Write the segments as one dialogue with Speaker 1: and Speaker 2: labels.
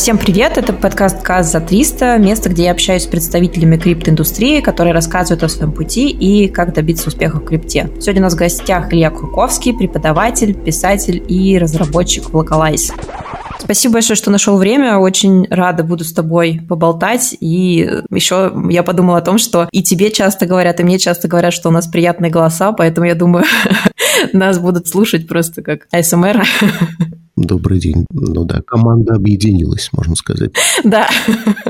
Speaker 1: Всем привет, это подкаст «КАЗ за 300», место, где я общаюсь с представителями криптоиндустрии, которые рассказывают о своем пути и как добиться успеха в крипте. Сегодня у нас в гостях Илья Круковский, преподаватель, писатель и разработчик в Localize. Спасибо большое, что нашел время. Очень рада буду с тобой поболтать. И еще я подумала о том, что и тебе часто говорят, и мне часто говорят, что у нас приятные голоса, поэтому я думаю, нас будут слушать просто как АСМР.
Speaker 2: Добрый день. Ну да, команда объединилась, можно сказать.
Speaker 1: Да,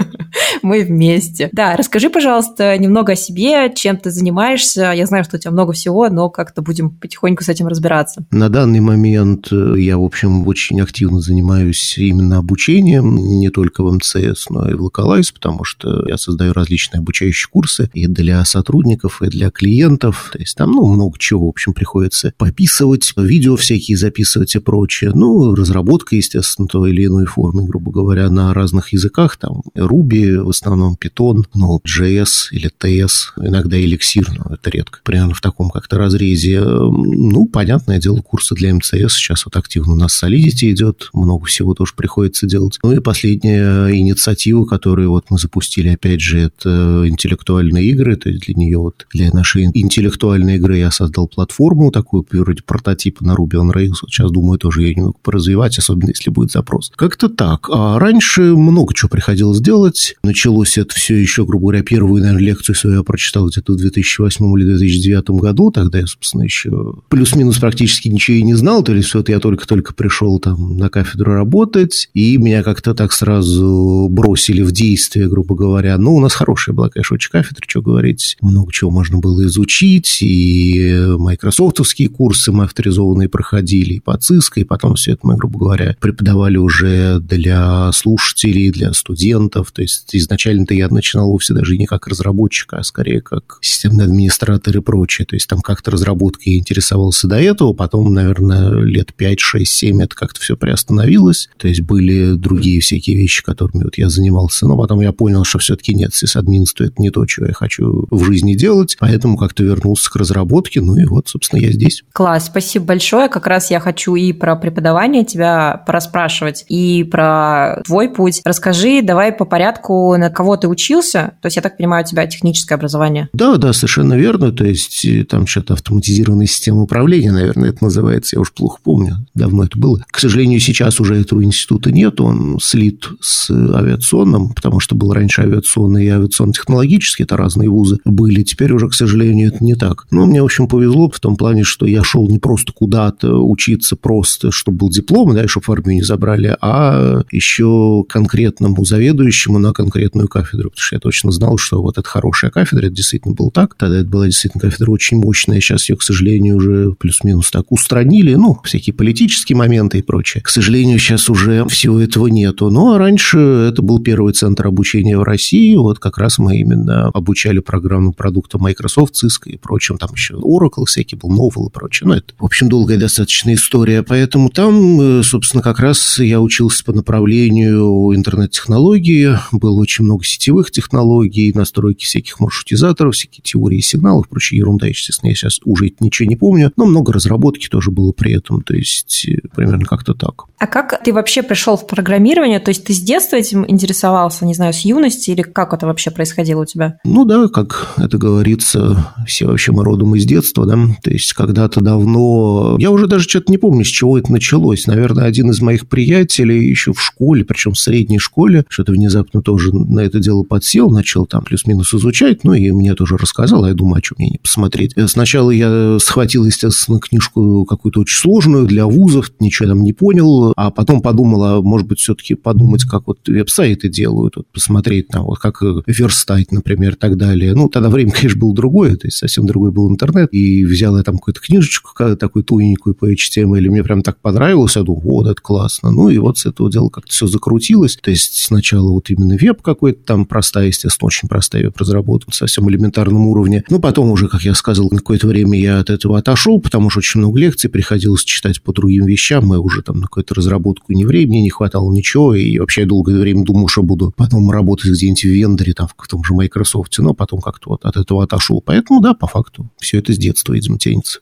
Speaker 1: мы вместе. Да, расскажи, пожалуйста, немного о себе, чем ты занимаешься. Я знаю, что у тебя много всего, но как-то будем потихоньку с этим разбираться.
Speaker 2: На данный момент э, я, в общем, очень активно занимаюсь именно обучением, не только в МЦС, но и в Localize, потому что я создаю различные обучающие курсы и для сотрудников, и для клиентов. То есть там, ну, много чего, в общем, приходится пописывать, видео всякие записывать и прочее. Ну, разработка, естественно, той или иной формы, грубо говоря, на разных языках, там Ruby, в основном Python, ну, JS или TS, иногда Elixir, но это редко. Примерно в таком как-то разрезе. Ну, понятное дело, курсы для МЦС сейчас вот активно у нас Solidity идет, много всего тоже приходится делать. Ну и последняя инициатива, которую вот мы запустили, опять же, это интеллектуальные игры, то есть для нее вот, для нашей интеллектуальной игры я создал платформу такую, вроде прототипа на Ruby on Rails. Сейчас думаю, тоже ее немного развивать, особенно если будет запрос. Как-то так. А раньше много чего приходилось делать. Началось это все еще, грубо говоря, первую, наверное, лекцию свою я прочитал где-то в 2008 или 2009 году. Тогда я, собственно, еще плюс-минус практически ничего и не знал. То есть вот я только-только пришел там на кафедру работать, и меня как-то так сразу бросили в действие, грубо говоря. Ну, у нас хорошая была, конечно, очень кафедра, что говорить. Много чего можно было изучить, и майкрософтовские курсы мы авторизованные проходили, и по ЦИСКО, и потом все это мы грубо говоря, преподавали уже для слушателей, для студентов. То есть изначально-то я начинал вовсе даже не как разработчик, а скорее как системный администратор и прочее. То есть там как-то разработкой я интересовался до этого, потом, наверное, лет 5, 6, 7 это как-то все приостановилось. То есть были другие всякие вещи, которыми вот я занимался. Но потом я понял, что все-таки нет, сисадминство это не то, что я хочу в жизни делать, поэтому как-то вернулся к разработке, ну и вот, собственно, я здесь.
Speaker 1: Класс, спасибо большое. Как раз я хочу и про преподавание тебя пораспрашивать и про твой путь. Расскажи, давай по порядку, на кого ты учился. То есть, я так понимаю, у тебя техническое образование.
Speaker 2: Да, да, совершенно верно. То есть, э, там что-то автоматизированная система управления, наверное, это называется. Я уж плохо помню. Давно это было. К сожалению, сейчас уже этого института нет. Он слит с авиационным, потому что был раньше авиационный и авиационно-технологический. Это разные вузы были. Теперь уже, к сожалению, это не так. Но мне, в общем, повезло в том плане, что я шел не просто куда-то учиться, просто, чтобы был диплом, диплом, да, чтобы в армию не забрали, а еще конкретному заведующему на конкретную кафедру, потому что я точно знал, что вот это хорошая кафедра, это действительно было так. Тогда это была действительно кафедра очень мощная, сейчас ее, к сожалению, уже плюс-минус так устранили, ну, всякие политические моменты и прочее. К сожалению, сейчас уже всего этого нету. Ну, а раньше это был первый центр обучения в России, вот как раз мы именно обучали программным продуктам Microsoft, Cisco и прочим, там еще Oracle всякий был, Novell и прочее. Ну, это, в общем, долгая достаточно история, поэтому там собственно, как раз я учился по направлению интернет-технологии, было очень много сетевых технологий, настройки всяких маршрутизаторов, всякие теории сигналов, прочая ерунда, естественно, я сейчас уже ничего не помню, но много разработки тоже было при этом, то есть э, примерно как-то так.
Speaker 1: А как ты вообще пришел в программирование? То есть ты с детства этим интересовался, не знаю, с юности, или как это вообще происходило у тебя?
Speaker 2: Ну да, как это говорится, все вообще мы родом из детства, да, то есть когда-то давно, я уже даже что-то не помню, с чего это началось, наверное, один из моих приятелей еще в школе, причем в средней школе, что-то внезапно тоже на это дело подсел, начал там плюс-минус изучать, ну и мне тоже рассказал, а я думаю, а что мне не посмотреть. Э, сначала я схватил, естественно, книжку какую-то очень сложную для вузов, ничего там не понял, а потом подумал, а может быть, все-таки подумать, как вот веб-сайты делают, вот посмотреть там, вот как верстать, например, и так далее. Ну, тогда время, конечно, было другое, то есть совсем другой был интернет, и взял я там какую-то книжечку, такую тоненькую по HTML, и мне прям так понравилось, я думаю, вот, это классно. Ну, и вот с этого дела как-то все закрутилось. То есть сначала вот именно веб какой-то там простая, естественно, очень простая веб-разработка, совсем элементарном уровне. Ну, потом уже, как я сказал, на какое-то время я от этого отошел, потому что очень много лекций приходилось читать по другим вещам. Мы уже там на какую-то разработку не времени не хватало ничего. И вообще я долгое время думал, что буду потом работать где-нибудь в вендоре, там, в том же Microsoft, но потом как-то вот от этого отошел. Поэтому, да, по факту, все это с детства, видимо, тянется.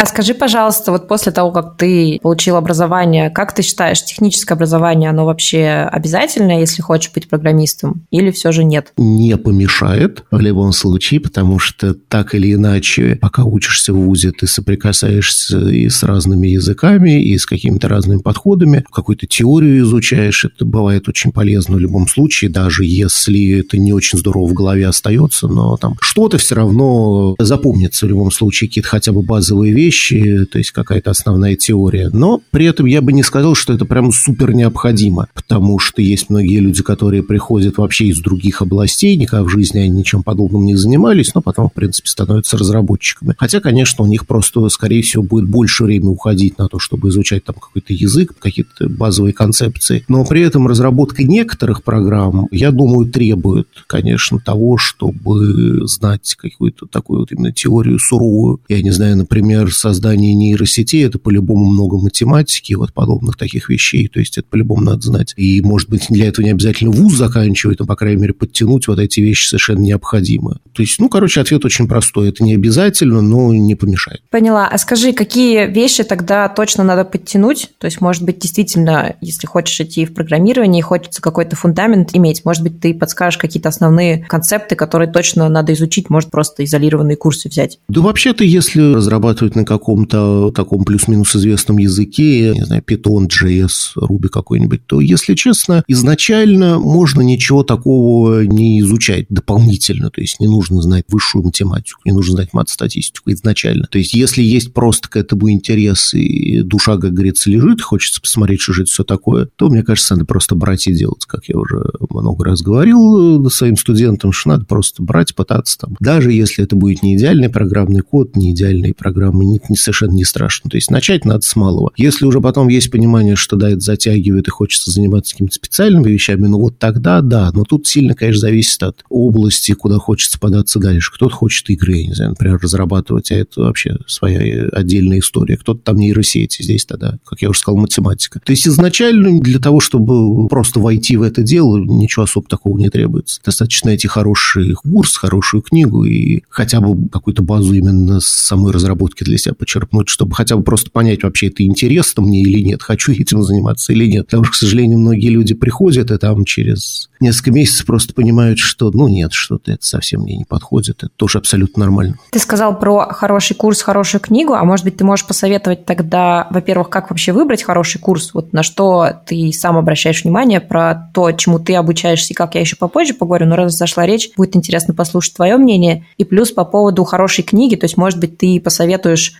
Speaker 1: А скажи, пожалуйста, вот после того, как ты получил образование, как ты считаешь, техническое образование, оно вообще обязательное, если хочешь быть программистом, или все же нет?
Speaker 2: Не помешает в любом случае, потому что так или иначе, пока учишься в ВУЗе, ты соприкасаешься и с разными языками, и с какими-то разными подходами, какую-то теорию изучаешь, это бывает очень полезно в любом случае, даже если это не очень здорово в голове остается, но там что-то все равно запомнится в любом случае, какие-то хотя бы базовые вещи, вещи, то есть какая-то основная теория. Но при этом я бы не сказал, что это прям супер необходимо, потому что есть многие люди, которые приходят вообще из других областей, никогда в жизни они ничем подобным не занимались, но потом, в принципе, становятся разработчиками. Хотя, конечно, у них просто, скорее всего, будет больше времени уходить на то, чтобы изучать там какой-то язык, какие-то базовые концепции. Но при этом разработка некоторых программ, я думаю, требует, конечно, того, чтобы знать какую-то такую вот именно теорию суровую. Я не знаю, например, создание нейросетей, это по-любому много математики, вот подобных таких вещей, то есть это по-любому надо знать. И, может быть, для этого не обязательно вуз заканчивать, но, по крайней мере, подтянуть вот эти вещи совершенно необходимо. То есть, ну, короче, ответ очень простой. Это не обязательно, но не помешает.
Speaker 1: Поняла. А скажи, какие вещи тогда точно надо подтянуть? То есть, может быть, действительно, если хочешь идти в программирование и хочется какой-то фундамент иметь, может быть, ты подскажешь какие-то основные концепты, которые точно надо изучить, может, просто изолированные курсы взять?
Speaker 2: Да вообще-то, если разрабатывать на каком-то таком плюс-минус известном языке, не знаю, Python, JS, Ruby какой-нибудь, то, если честно, изначально можно ничего такого не изучать дополнительно, то есть не нужно знать высшую математику, не нужно знать мат-статистику изначально. То есть если есть просто к этому интерес и душа, как говорится, лежит, хочется посмотреть, что же это все такое, то, мне кажется, надо просто брать и делать, как я уже много раз говорил своим студентам, что надо просто брать, пытаться там. Даже если это будет не идеальный программный код, не идеальные программы, не не, совершенно не страшно. То есть начать надо с малого. Если уже потом есть понимание, что да, это затягивает и хочется заниматься какими-то специальными вещами, ну вот тогда да. Но тут сильно, конечно, зависит от области, куда хочется податься дальше. Кто-то хочет игры, я не знаю, например, разрабатывать, а это вообще своя отдельная история. Кто-то там нейросети, здесь тогда, как я уже сказал, математика. То есть изначально для того, чтобы просто войти в это дело, ничего особо такого не требуется. Достаточно найти хороший курс, хорошую книгу и хотя бы какую-то базу именно самой разработки для себя почерпнуть, чтобы хотя бы просто понять, вообще это интересно мне или нет, хочу этим заниматься или нет. Потому что, к сожалению, многие люди приходят и там через несколько месяцев просто понимают, что, ну, нет, что-то это совсем мне не подходит. Это тоже абсолютно нормально.
Speaker 1: Ты сказал про хороший курс, хорошую книгу, а может быть, ты можешь посоветовать тогда, во-первых, как вообще выбрать хороший курс, вот на что ты сам обращаешь внимание, про то, чему ты обучаешься и как я еще попозже поговорю, но раз зашла речь, будет интересно послушать твое мнение. И плюс по поводу хорошей книги, то есть, может быть, ты посоветуешь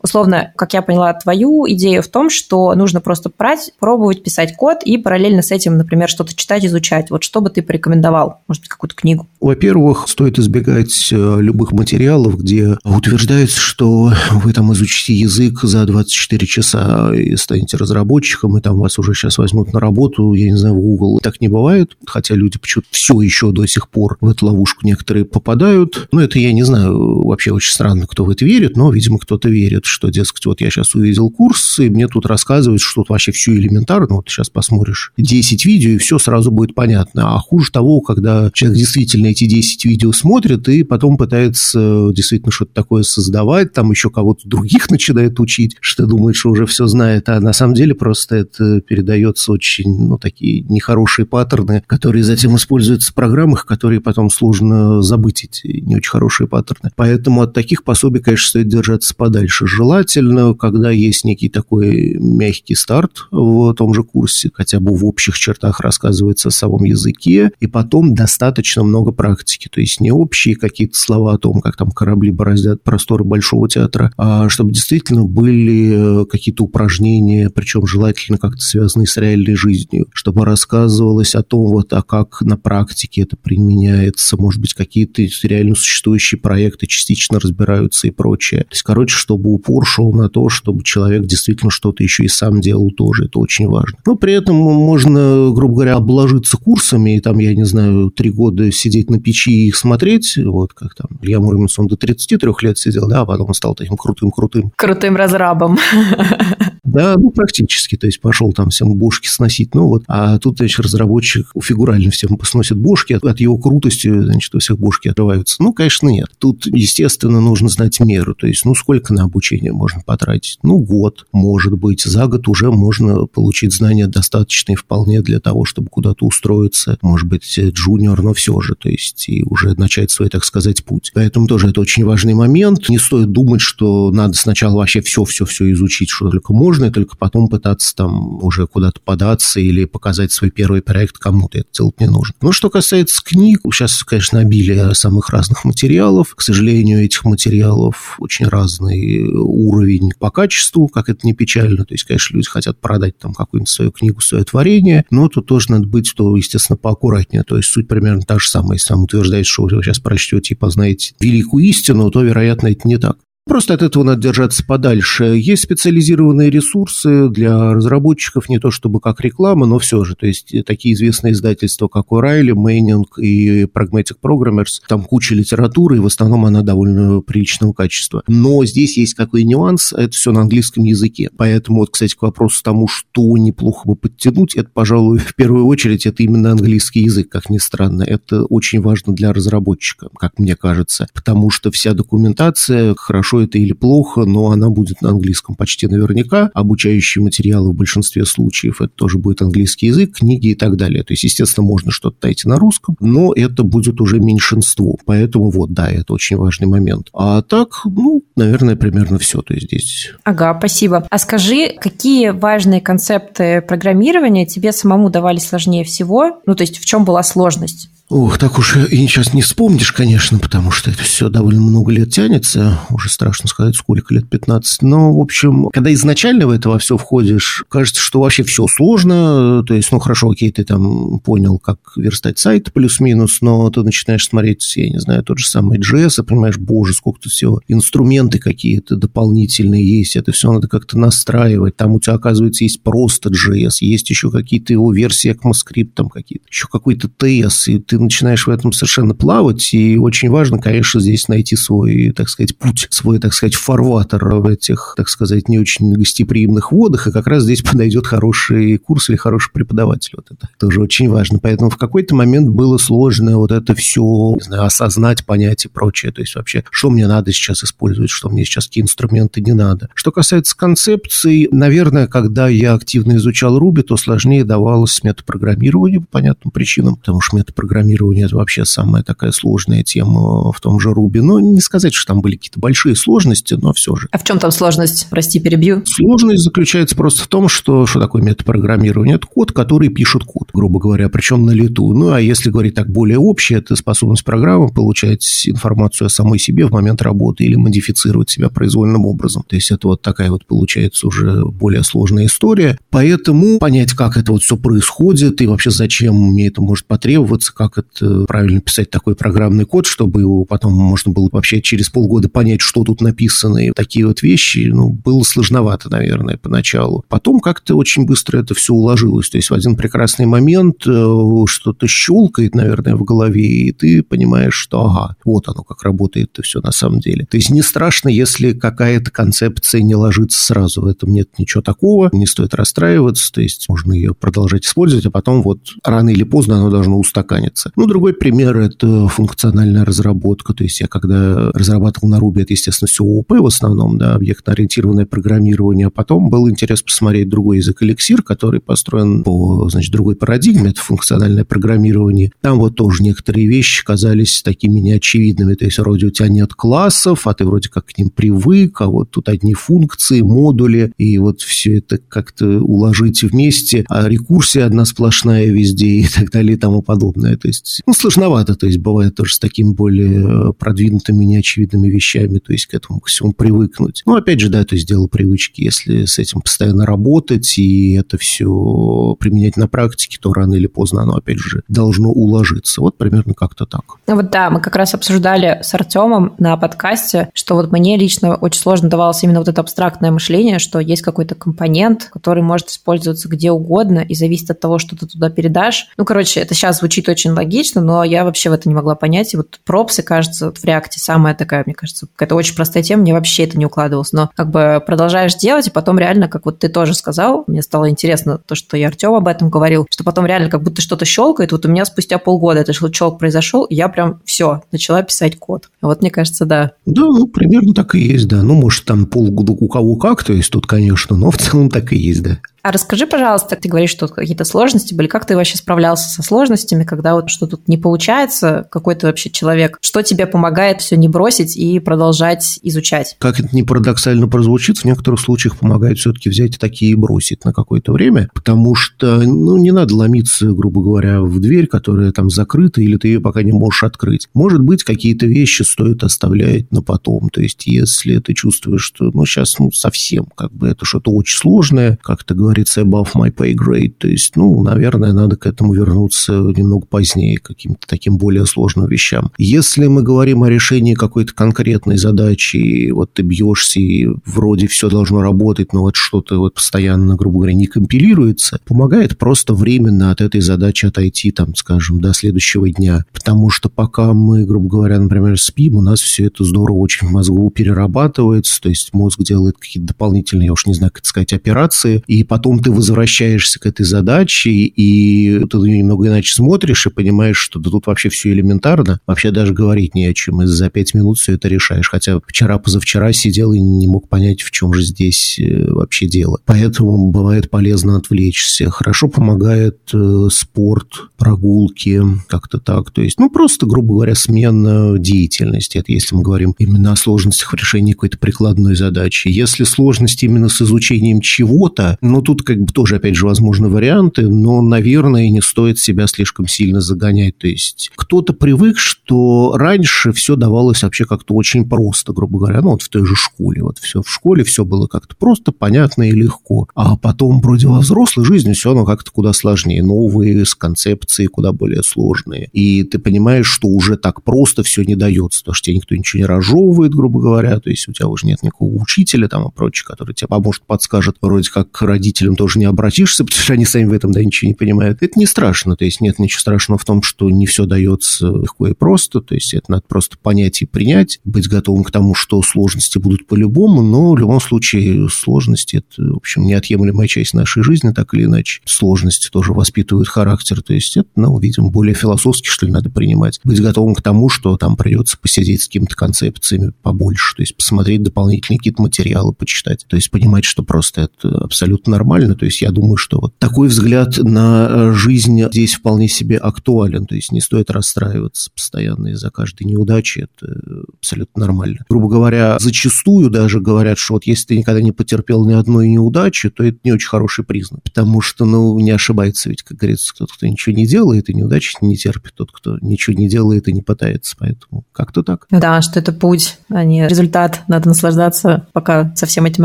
Speaker 1: условно, как я поняла, твою идею в том, что нужно просто брать, пробовать писать код и параллельно с этим, например, что-то читать, изучать. Вот что бы ты порекомендовал? Может быть, какую-то книгу?
Speaker 2: Во-первых, стоит избегать э, любых материалов, где утверждается, что вы там изучите язык за 24 часа и станете разработчиком, и там вас уже сейчас возьмут на работу, я не знаю, в Google. Так не бывает, хотя люди почему-то все еще до сих пор в эту ловушку некоторые попадают. Ну, это я не знаю, вообще очень странно, кто в это верит, но, видимо, кто-то верит, что, дескать, вот я сейчас увидел курс, и мне тут рассказывают, что тут вообще все элементарно, вот сейчас посмотришь 10 видео, и все сразу будет понятно. А хуже того, когда человек действительно эти 10 видео смотрит, и потом пытается действительно что-то такое создавать, там еще кого-то других начинает учить, что думает, что уже все знает, а на самом деле просто это передается очень, ну, такие нехорошие паттерны, которые затем используются в программах, которые потом сложно забыть эти не очень хорошие паттерны. Поэтому от таких пособий, конечно, стоит держаться подальше. Желательно, когда есть некий такой мягкий старт в том же курсе, хотя бы в общих чертах рассказывается о самом языке, и потом достаточно много практики, то есть не общие какие-то слова о том, как там корабли бороздят просторы Большого театра, а чтобы действительно были какие-то упражнения, причем желательно как-то связанные с реальной жизнью, чтобы рассказывалось о том, вот, а как на практике это применяется, может быть, какие-то реально существующие проекты частично разбираются и прочее. То есть, короче, чтобы упор шел на то, чтобы человек действительно что-то еще и сам делал тоже, это очень важно. Но при этом можно, грубо говоря, обложиться курсами, и там, я не знаю, три года сидеть на печи и их смотреть, вот как там Илья Муромец, он до 33 лет сидел, да, а потом стал таким крутым-крутым.
Speaker 1: Крутым разрабом.
Speaker 2: Да, ну, практически. То есть пошел там всем бошки сносить. Ну вот, а тут, значит, разработчик фигурально всем сносит бошки, от, от его крутости, значит, у всех бошки отрываются. Ну, конечно, нет. Тут, естественно, нужно знать меру. То есть, ну, сколько на обучение можно потратить? Ну, год, может быть. За год уже можно получить знания достаточные вполне для того, чтобы куда-то устроиться. Может быть, джуниор, но все же. То есть, и уже начать свой, так сказать, путь. Поэтому тоже это очень важный момент. Не стоит думать, что надо сначала вообще все-все-все изучить, что только можно, и только потом пытаться там уже куда-то податься или показать свой первый проект кому-то. Это делать не нужно. Ну, что касается книг, сейчас, конечно, обилие самых разных материалов. К сожалению, этих материалов очень разный уровень по качеству, как это не печально. То есть, конечно, люди хотят продать там какую-нибудь свою книгу, свое творение, но тут тоже надо быть, то, естественно, поаккуратнее. То есть, суть примерно та же самая. Если вам утверждает, что вы сейчас прочтете и познаете великую истину, то, вероятно, это не так. Просто от этого надо держаться подальше. Есть специализированные ресурсы для разработчиков, не то чтобы как реклама, но все же. То есть такие известные издательства, как O'Reilly, Manning и Pragmatic Programmers, там куча литературы, и в основном она довольно приличного качества. Но здесь есть какой нюанс, это все на английском языке. Поэтому, вот, кстати, к вопросу тому, что неплохо бы подтянуть, это, пожалуй, в первую очередь, это именно английский язык, как ни странно. Это очень важно для разработчика, как мне кажется, потому что вся документация хорошо это или плохо, но она будет на английском почти наверняка. Обучающие материалы в большинстве случаев это тоже будет английский язык, книги и так далее. То есть, естественно, можно что-то найти на русском, но это будет уже меньшинство. Поэтому вот, да, это очень важный момент. А так, ну, наверное, примерно все. То есть здесь...
Speaker 1: Ага, спасибо. А скажи, какие важные концепты программирования тебе самому давали сложнее всего? Ну, то есть в чем была сложность?
Speaker 2: Ох, так уж и сейчас не вспомнишь, конечно, потому что это все довольно много лет тянется. Уже страшно сказать, сколько лет, 15. Но, в общем, когда изначально в это во все входишь, кажется, что вообще все сложно. То есть, ну, хорошо, окей, ты там понял, как верстать сайт плюс-минус, но ты начинаешь смотреть, я не знаю, тот же самый JS, и понимаешь, боже, сколько тут всего. Инструменты какие-то дополнительные есть, это все надо как-то настраивать. Там у тебя, оказывается, есть просто JS, есть еще какие-то его версии ECMAScript, там какие-то, еще какой-то TS, и ты начинаешь в этом совершенно плавать, и очень важно, конечно, здесь найти свой, так сказать, путь, свой, так сказать, фарватер в этих, так сказать, не очень гостеприимных водах, и как раз здесь подойдет хороший курс или хороший преподаватель. Вот это тоже очень важно. Поэтому в какой-то момент было сложно вот это все, знаю, осознать, понять и прочее. То есть вообще, что мне надо сейчас использовать, что мне сейчас какие инструменты не надо. Что касается концепций, наверное, когда я активно изучал Ruby, то сложнее давалось метапрограммирование по понятным причинам, потому что метапрограммирование программирование – это вообще самая такая сложная тема в том же Руби. Но не сказать, что там были какие-то большие сложности, но все же.
Speaker 1: А в чем там сложность? Прости, перебью.
Speaker 2: Сложность заключается просто в том, что, что такое метапрограммирование? Это код, который пишет код, грубо говоря, причем на лету. Ну, а если говорить так более общее, это способность программы получать информацию о самой себе в момент работы или модифицировать себя произвольным образом. То есть это вот такая вот получается уже более сложная история. Поэтому понять, как это вот все происходит и вообще зачем мне это может потребоваться, как это правильно писать такой программный код, чтобы его потом можно было вообще через полгода понять, что тут написано. И такие вот вещи, ну, было сложновато, наверное, поначалу. Потом как-то очень быстро это все уложилось. То есть в один прекрасный момент э, что-то щелкает, наверное, в голове, и ты понимаешь, что ага, вот оно как работает это все на самом деле. То есть не страшно, если какая-то концепция не ложится сразу. В этом нет ничего такого, не стоит расстраиваться, то есть можно ее продолжать использовать, а потом вот рано или поздно оно должно устаканиться развиваться. Ну, другой пример – это функциональная разработка. То есть я когда разрабатывал на Ruby, это, естественно, все ООП в основном, да, объектно-ориентированное программирование. А потом был интерес посмотреть другой язык Elixir, который построен по, значит, другой парадигме, это функциональное программирование. Там вот тоже некоторые вещи казались такими неочевидными. То есть вроде у тебя нет классов, а ты вроде как к ним привык, а вот тут одни функции, модули, и вот все это как-то уложить вместе, а рекурсия одна сплошная везде и так далее и тому подобное. То есть, ну, сложновато, то есть, бывает тоже с такими более продвинутыми, неочевидными вещами, то есть, к этому ко всему привыкнуть. Ну, опять же, да, то есть, дело привычки, если с этим постоянно работать и это все применять на практике, то рано или поздно оно, опять же, должно уложиться. Вот примерно как-то так.
Speaker 1: Ну, вот да, мы как раз обсуждали с Артемом на подкасте, что вот мне лично очень сложно давалось именно вот это абстрактное мышление, что есть какой-то компонент, который может использоваться где угодно и зависит от того, что ты туда передашь. Ну, короче, это сейчас звучит очень логично, но я вообще в это не могла понять. И вот пропсы, кажется, вот в реакте самая такая, мне кажется, какая-то очень простая тема, мне вообще это не укладывалось. Но как бы продолжаешь делать, и потом реально, как вот ты тоже сказал, мне стало интересно то, что и Артем об этом говорил, что потом реально как будто что-то щелкает. Вот у меня спустя полгода этот щелк произошел, и я прям все, начала писать код. Вот мне кажется, да.
Speaker 2: Да, ну, примерно так и есть, да. Ну, может, там полгода у кого как, то есть тут, конечно, но в целом так и есть, да.
Speaker 1: А расскажи, пожалуйста, ты говоришь, что какие-то сложности были, как ты вообще справлялся со сложностями, когда вот что тут не получается, какой ты вообще человек, что тебе помогает все не бросить и продолжать изучать?
Speaker 2: Как это не парадоксально прозвучит, в некоторых случаях помогает все-таки взять такие и бросить на какое-то время, потому что, ну, не надо ломиться, грубо говоря, в дверь, которая там закрыта, или ты ее пока не можешь открыть. Может быть, какие-то вещи стоит оставлять на потом, то есть если ты чувствуешь, что, ну, сейчас, ну, совсем, как бы это что-то очень сложное, как ты говоришь, говорится, above my pay grade. То есть, ну, наверное, надо к этому вернуться немного позднее, к каким-то таким более сложным вещам. Если мы говорим о решении какой-то конкретной задачи, и вот ты бьешься, и вроде все должно работать, но вот что-то вот постоянно, грубо говоря, не компилируется, помогает просто временно от этой задачи отойти, там, скажем, до следующего дня. Потому что пока мы, грубо говоря, например, спим, у нас все это здорово очень в мозгу перерабатывается, то есть мозг делает какие-то дополнительные, я уж не знаю, как сказать, операции, и потом потом ты возвращаешься к этой задаче, и ты немного иначе смотришь и понимаешь, что да тут вообще все элементарно, вообще даже говорить не о чем, и за пять минут все это решаешь. Хотя вчера-позавчера сидел и не мог понять, в чем же здесь э, вообще дело. Поэтому бывает полезно отвлечься. Хорошо помогает э, спорт, прогулки, как-то так. То есть, ну, просто, грубо говоря, смена деятельности. Это если мы говорим именно о сложностях в решении какой-то прикладной задачи. Если сложность именно с изучением чего-то, ну, тут как бы тоже, опять же, возможны варианты, но, наверное, не стоит себя слишком сильно загонять. То есть кто-то привык, что равьше все давалось вообще как-то очень просто, грубо говоря, ну вот в той же школе. Вот все в школе все было как-то просто, понятно и легко. А потом вроде во взрослой жизни все оно как-то куда сложнее. Новые с концепции куда более сложные. И ты понимаешь, что уже так просто все не дается, потому что тебе никто ничего не разжевывает, грубо говоря, то есть у тебя уже нет никакого учителя там и прочее, который тебе поможет, подскажет, вроде как родитель родителям тоже не обратишься, потому что они сами в этом да, ничего не понимают. Это не страшно, то есть нет ничего страшного в том, что не все дается легко и просто, то есть это надо просто понять и принять, быть готовым к тому, что сложности будут по-любому, но в любом случае сложности – это, в общем, неотъемлемая часть нашей жизни, так или иначе. Сложности тоже воспитывают характер, то есть это, ну, видимо, более философски, что ли, надо принимать. Быть готовым к тому, что там придется посидеть с какими-то концепциями побольше, то есть посмотреть дополнительные какие-то материалы, почитать, то есть понимать, что просто это абсолютно нормально, нормально. То есть я думаю, что вот такой взгляд на э, жизнь здесь вполне себе актуален. То есть не стоит расстраиваться постоянно из-за каждой неудачи. Это абсолютно нормально. Грубо говоря, зачастую даже говорят, что вот если ты никогда не потерпел ни одной неудачи, то это не очень хороший признак. Потому что, ну, не ошибается ведь, как говорится, тот, кто ничего не делает и неудачи не терпит, тот, кто ничего не делает и не пытается. Поэтому как-то так.
Speaker 1: Да, что это путь, а не результат. Надо наслаждаться, пока со всем этим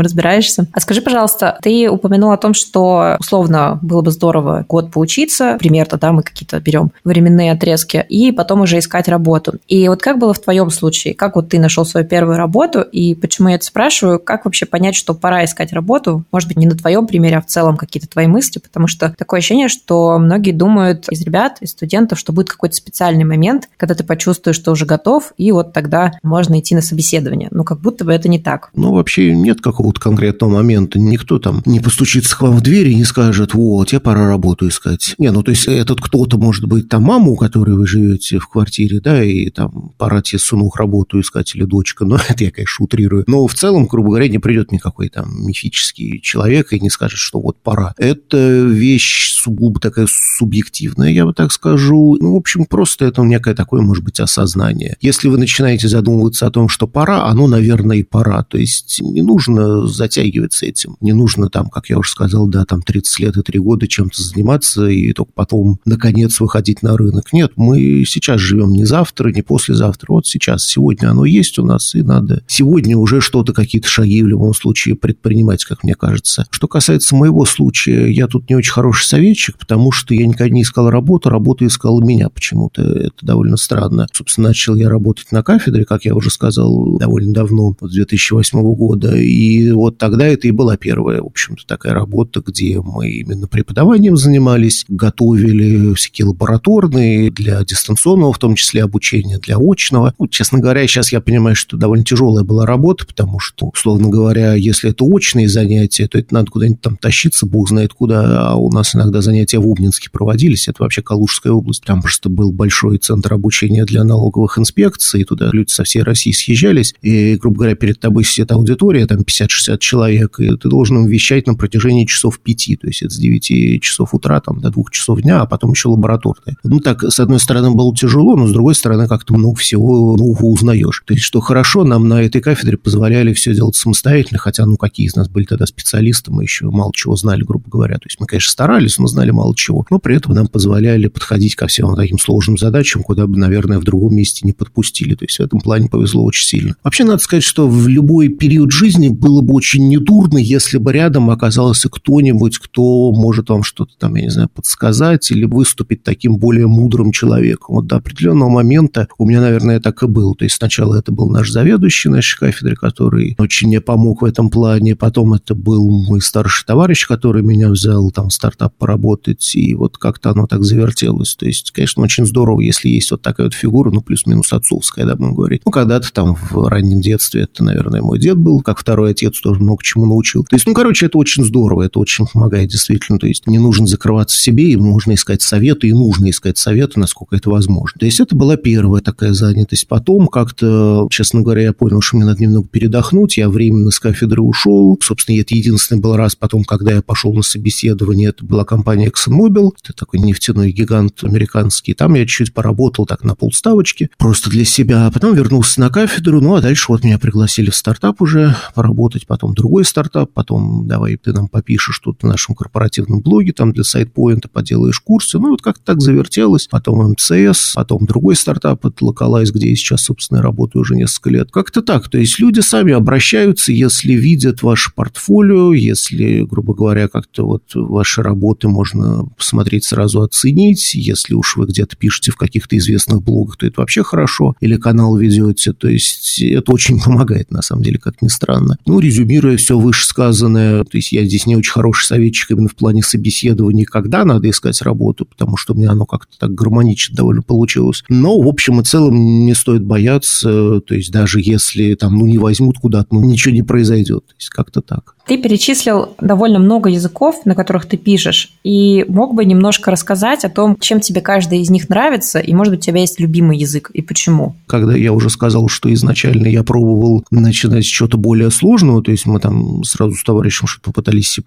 Speaker 1: разбираешься. А скажи, пожалуйста, ты упомянул о том, что условно было бы здорово год поучиться, примерно, да, мы какие-то берем временные отрезки, и потом уже искать работу. И вот как было в твоем случае? Как вот ты нашел свою первую работу, и почему я это спрашиваю? Как вообще понять, что пора искать работу? Может быть, не на твоем примере, а в целом какие-то твои мысли, потому что такое ощущение, что многие думают из ребят, из студентов, что будет какой-то специальный момент, когда ты почувствуешь, что уже готов, и вот тогда можно идти на собеседование. Но как будто бы это не так.
Speaker 2: Ну, вообще нет какого-то конкретного момента. Никто там не постучится к вам в дверь и не скажет, вот, тебе пора работу искать. Не, ну, то есть этот кто-то, может быть, там маму, у которой вы живете в квартире, да, и там пора тебе сынух работу или дочка, но это я, конечно, утрирую. Но в целом, грубо говоря, не придет никакой там мифический человек и не скажет, что вот пора. Это вещь сугубо такая субъективная, я бы так скажу. Ну, в общем, просто это некое такое, может быть, осознание. Если вы начинаете задумываться о том, что пора, оно, наверное, и пора. То есть не нужно затягиваться этим. Не нужно там, как я уже сказал, да, там 30 лет и 3 года чем-то заниматься и только потом, наконец, выходить на рынок. Нет, мы сейчас живем не завтра, не послезавтра, вот сейчас, сегодня оно есть у нас, и надо сегодня уже что-то, какие-то шаги в любом случае предпринимать, как мне кажется. Что касается моего случая, я тут не очень хороший советчик, потому что я никогда не искал работу, работа искала меня почему-то. Это довольно странно. Собственно, начал я работать на кафедре, как я уже сказал, довольно давно, с 2008 года, и вот тогда это и была первая, в общем-то, такая работа, где мы именно преподаванием занимались, готовили всякие лабораторные для дистанционного, в том числе обучения, для очного. Ну, честно говоря, сейчас я понимаю, что довольно тяжелая была работа, потому что, условно говоря, если это очные занятия, то это надо куда-нибудь там тащиться, бог знает куда, а у нас иногда занятия в Обнинске проводились, это вообще Калужская область, там просто был большой центр обучения для налоговых инспекций, и туда люди со всей России съезжались, и, грубо говоря, перед тобой сидит аудитория, там 50-60 человек, и ты должен им вещать на протяжении часов пяти, то есть это с 9 часов утра там, до 2 часов дня, а потом еще лабораторные. Ну, так, с одной стороны, было тяжело, но с другой стороны, как-то много всего нового узнаешь. То есть, что хорошо, нам на этой кафедре позволяли все делать самостоятельно, хотя, ну, какие из нас были тогда специалисты, мы еще мало чего знали, грубо говоря. То есть, мы, конечно, старались, но знали мало чего, но при этом нам позволяли подходить ко всем таким сложным задачам, куда бы, наверное, в другом месте не подпустили. То есть, в этом плане повезло очень сильно. Вообще, надо сказать, что в любой период жизни было бы очень недурно, если бы рядом оказался кто-нибудь, кто может вам что-то там, я не знаю, подсказать или выступить таким более мудрым человеком. Вот до определенного момента у меня, наверное, так и было. То есть сначала это был наш заведующий нашей кафедры, который очень мне помог в этом плане. Потом это был мой старший товарищ, который меня взял там стартап поработать. И вот как-то оно так завертелось. То есть, конечно, очень здорово, если есть вот такая вот фигура, ну, плюс-минус отцовская, да, будем говорить. Ну, когда-то там в раннем детстве это, наверное, мой дед был, как второй отец, тоже много чему научил. То есть, ну, короче, это очень здорово, это очень помогает действительно. То есть, не нужно закрываться в себе, и можно искать советы, и нужно искать советы, насколько это возможно. То есть, это была первая такая занятость. Потом как-то, честно говоря, я понял, что мне надо немного передохнуть, я временно с кафедры ушел. Собственно, это единственный был раз потом, когда я пошел на собеседование, это была компания ExxonMobil, это такой нефтяной гигант американский. Там я чуть-чуть поработал так на полставочки, просто для себя. А потом вернулся на кафедру, ну, а дальше вот меня пригласили в стартап уже поработать, потом другой стартап, потом давай ты нам попишешь тут в нашем корпоративном блоге, там для сайтпоинта поделаешь курсы. Ну, вот как-то так завертелось. Потом МЦС, потом другой стартап, это Localize, где я сейчас, собственно, работаю уже несколько лет. Как-то так. То есть люди сами обращаются, если видят ваше портфолио, если, грубо говоря, как-то вот ваши работы можно посмотреть сразу оценить. Если уж вы где-то пишете в каких-то известных блогах, то это вообще хорошо. Или канал ведете. То есть это очень помогает, на самом деле, как ни странно. Ну, резюмируя все вышесказанное, то есть я здесь не очень хороший советчик именно в плане собеседования, когда надо искать работу, потому что у меня оно как-то так гармонично довольно получилось. Но, в общем и целом, не стоит бояться. То есть даже если там, ну, не возьмут куда-то, ну, ничего не произойдет. То есть как-то так.
Speaker 1: Ты перечислил довольно много языков, на которых ты пишешь, и мог бы немножко рассказать о том, чем тебе каждый из них нравится, и, может быть, у тебя есть любимый язык, и почему?
Speaker 2: Когда я уже сказал, что изначально я пробовал начинать с чего-то более сложного, то есть мы там сразу с товарищем что-то попытались C++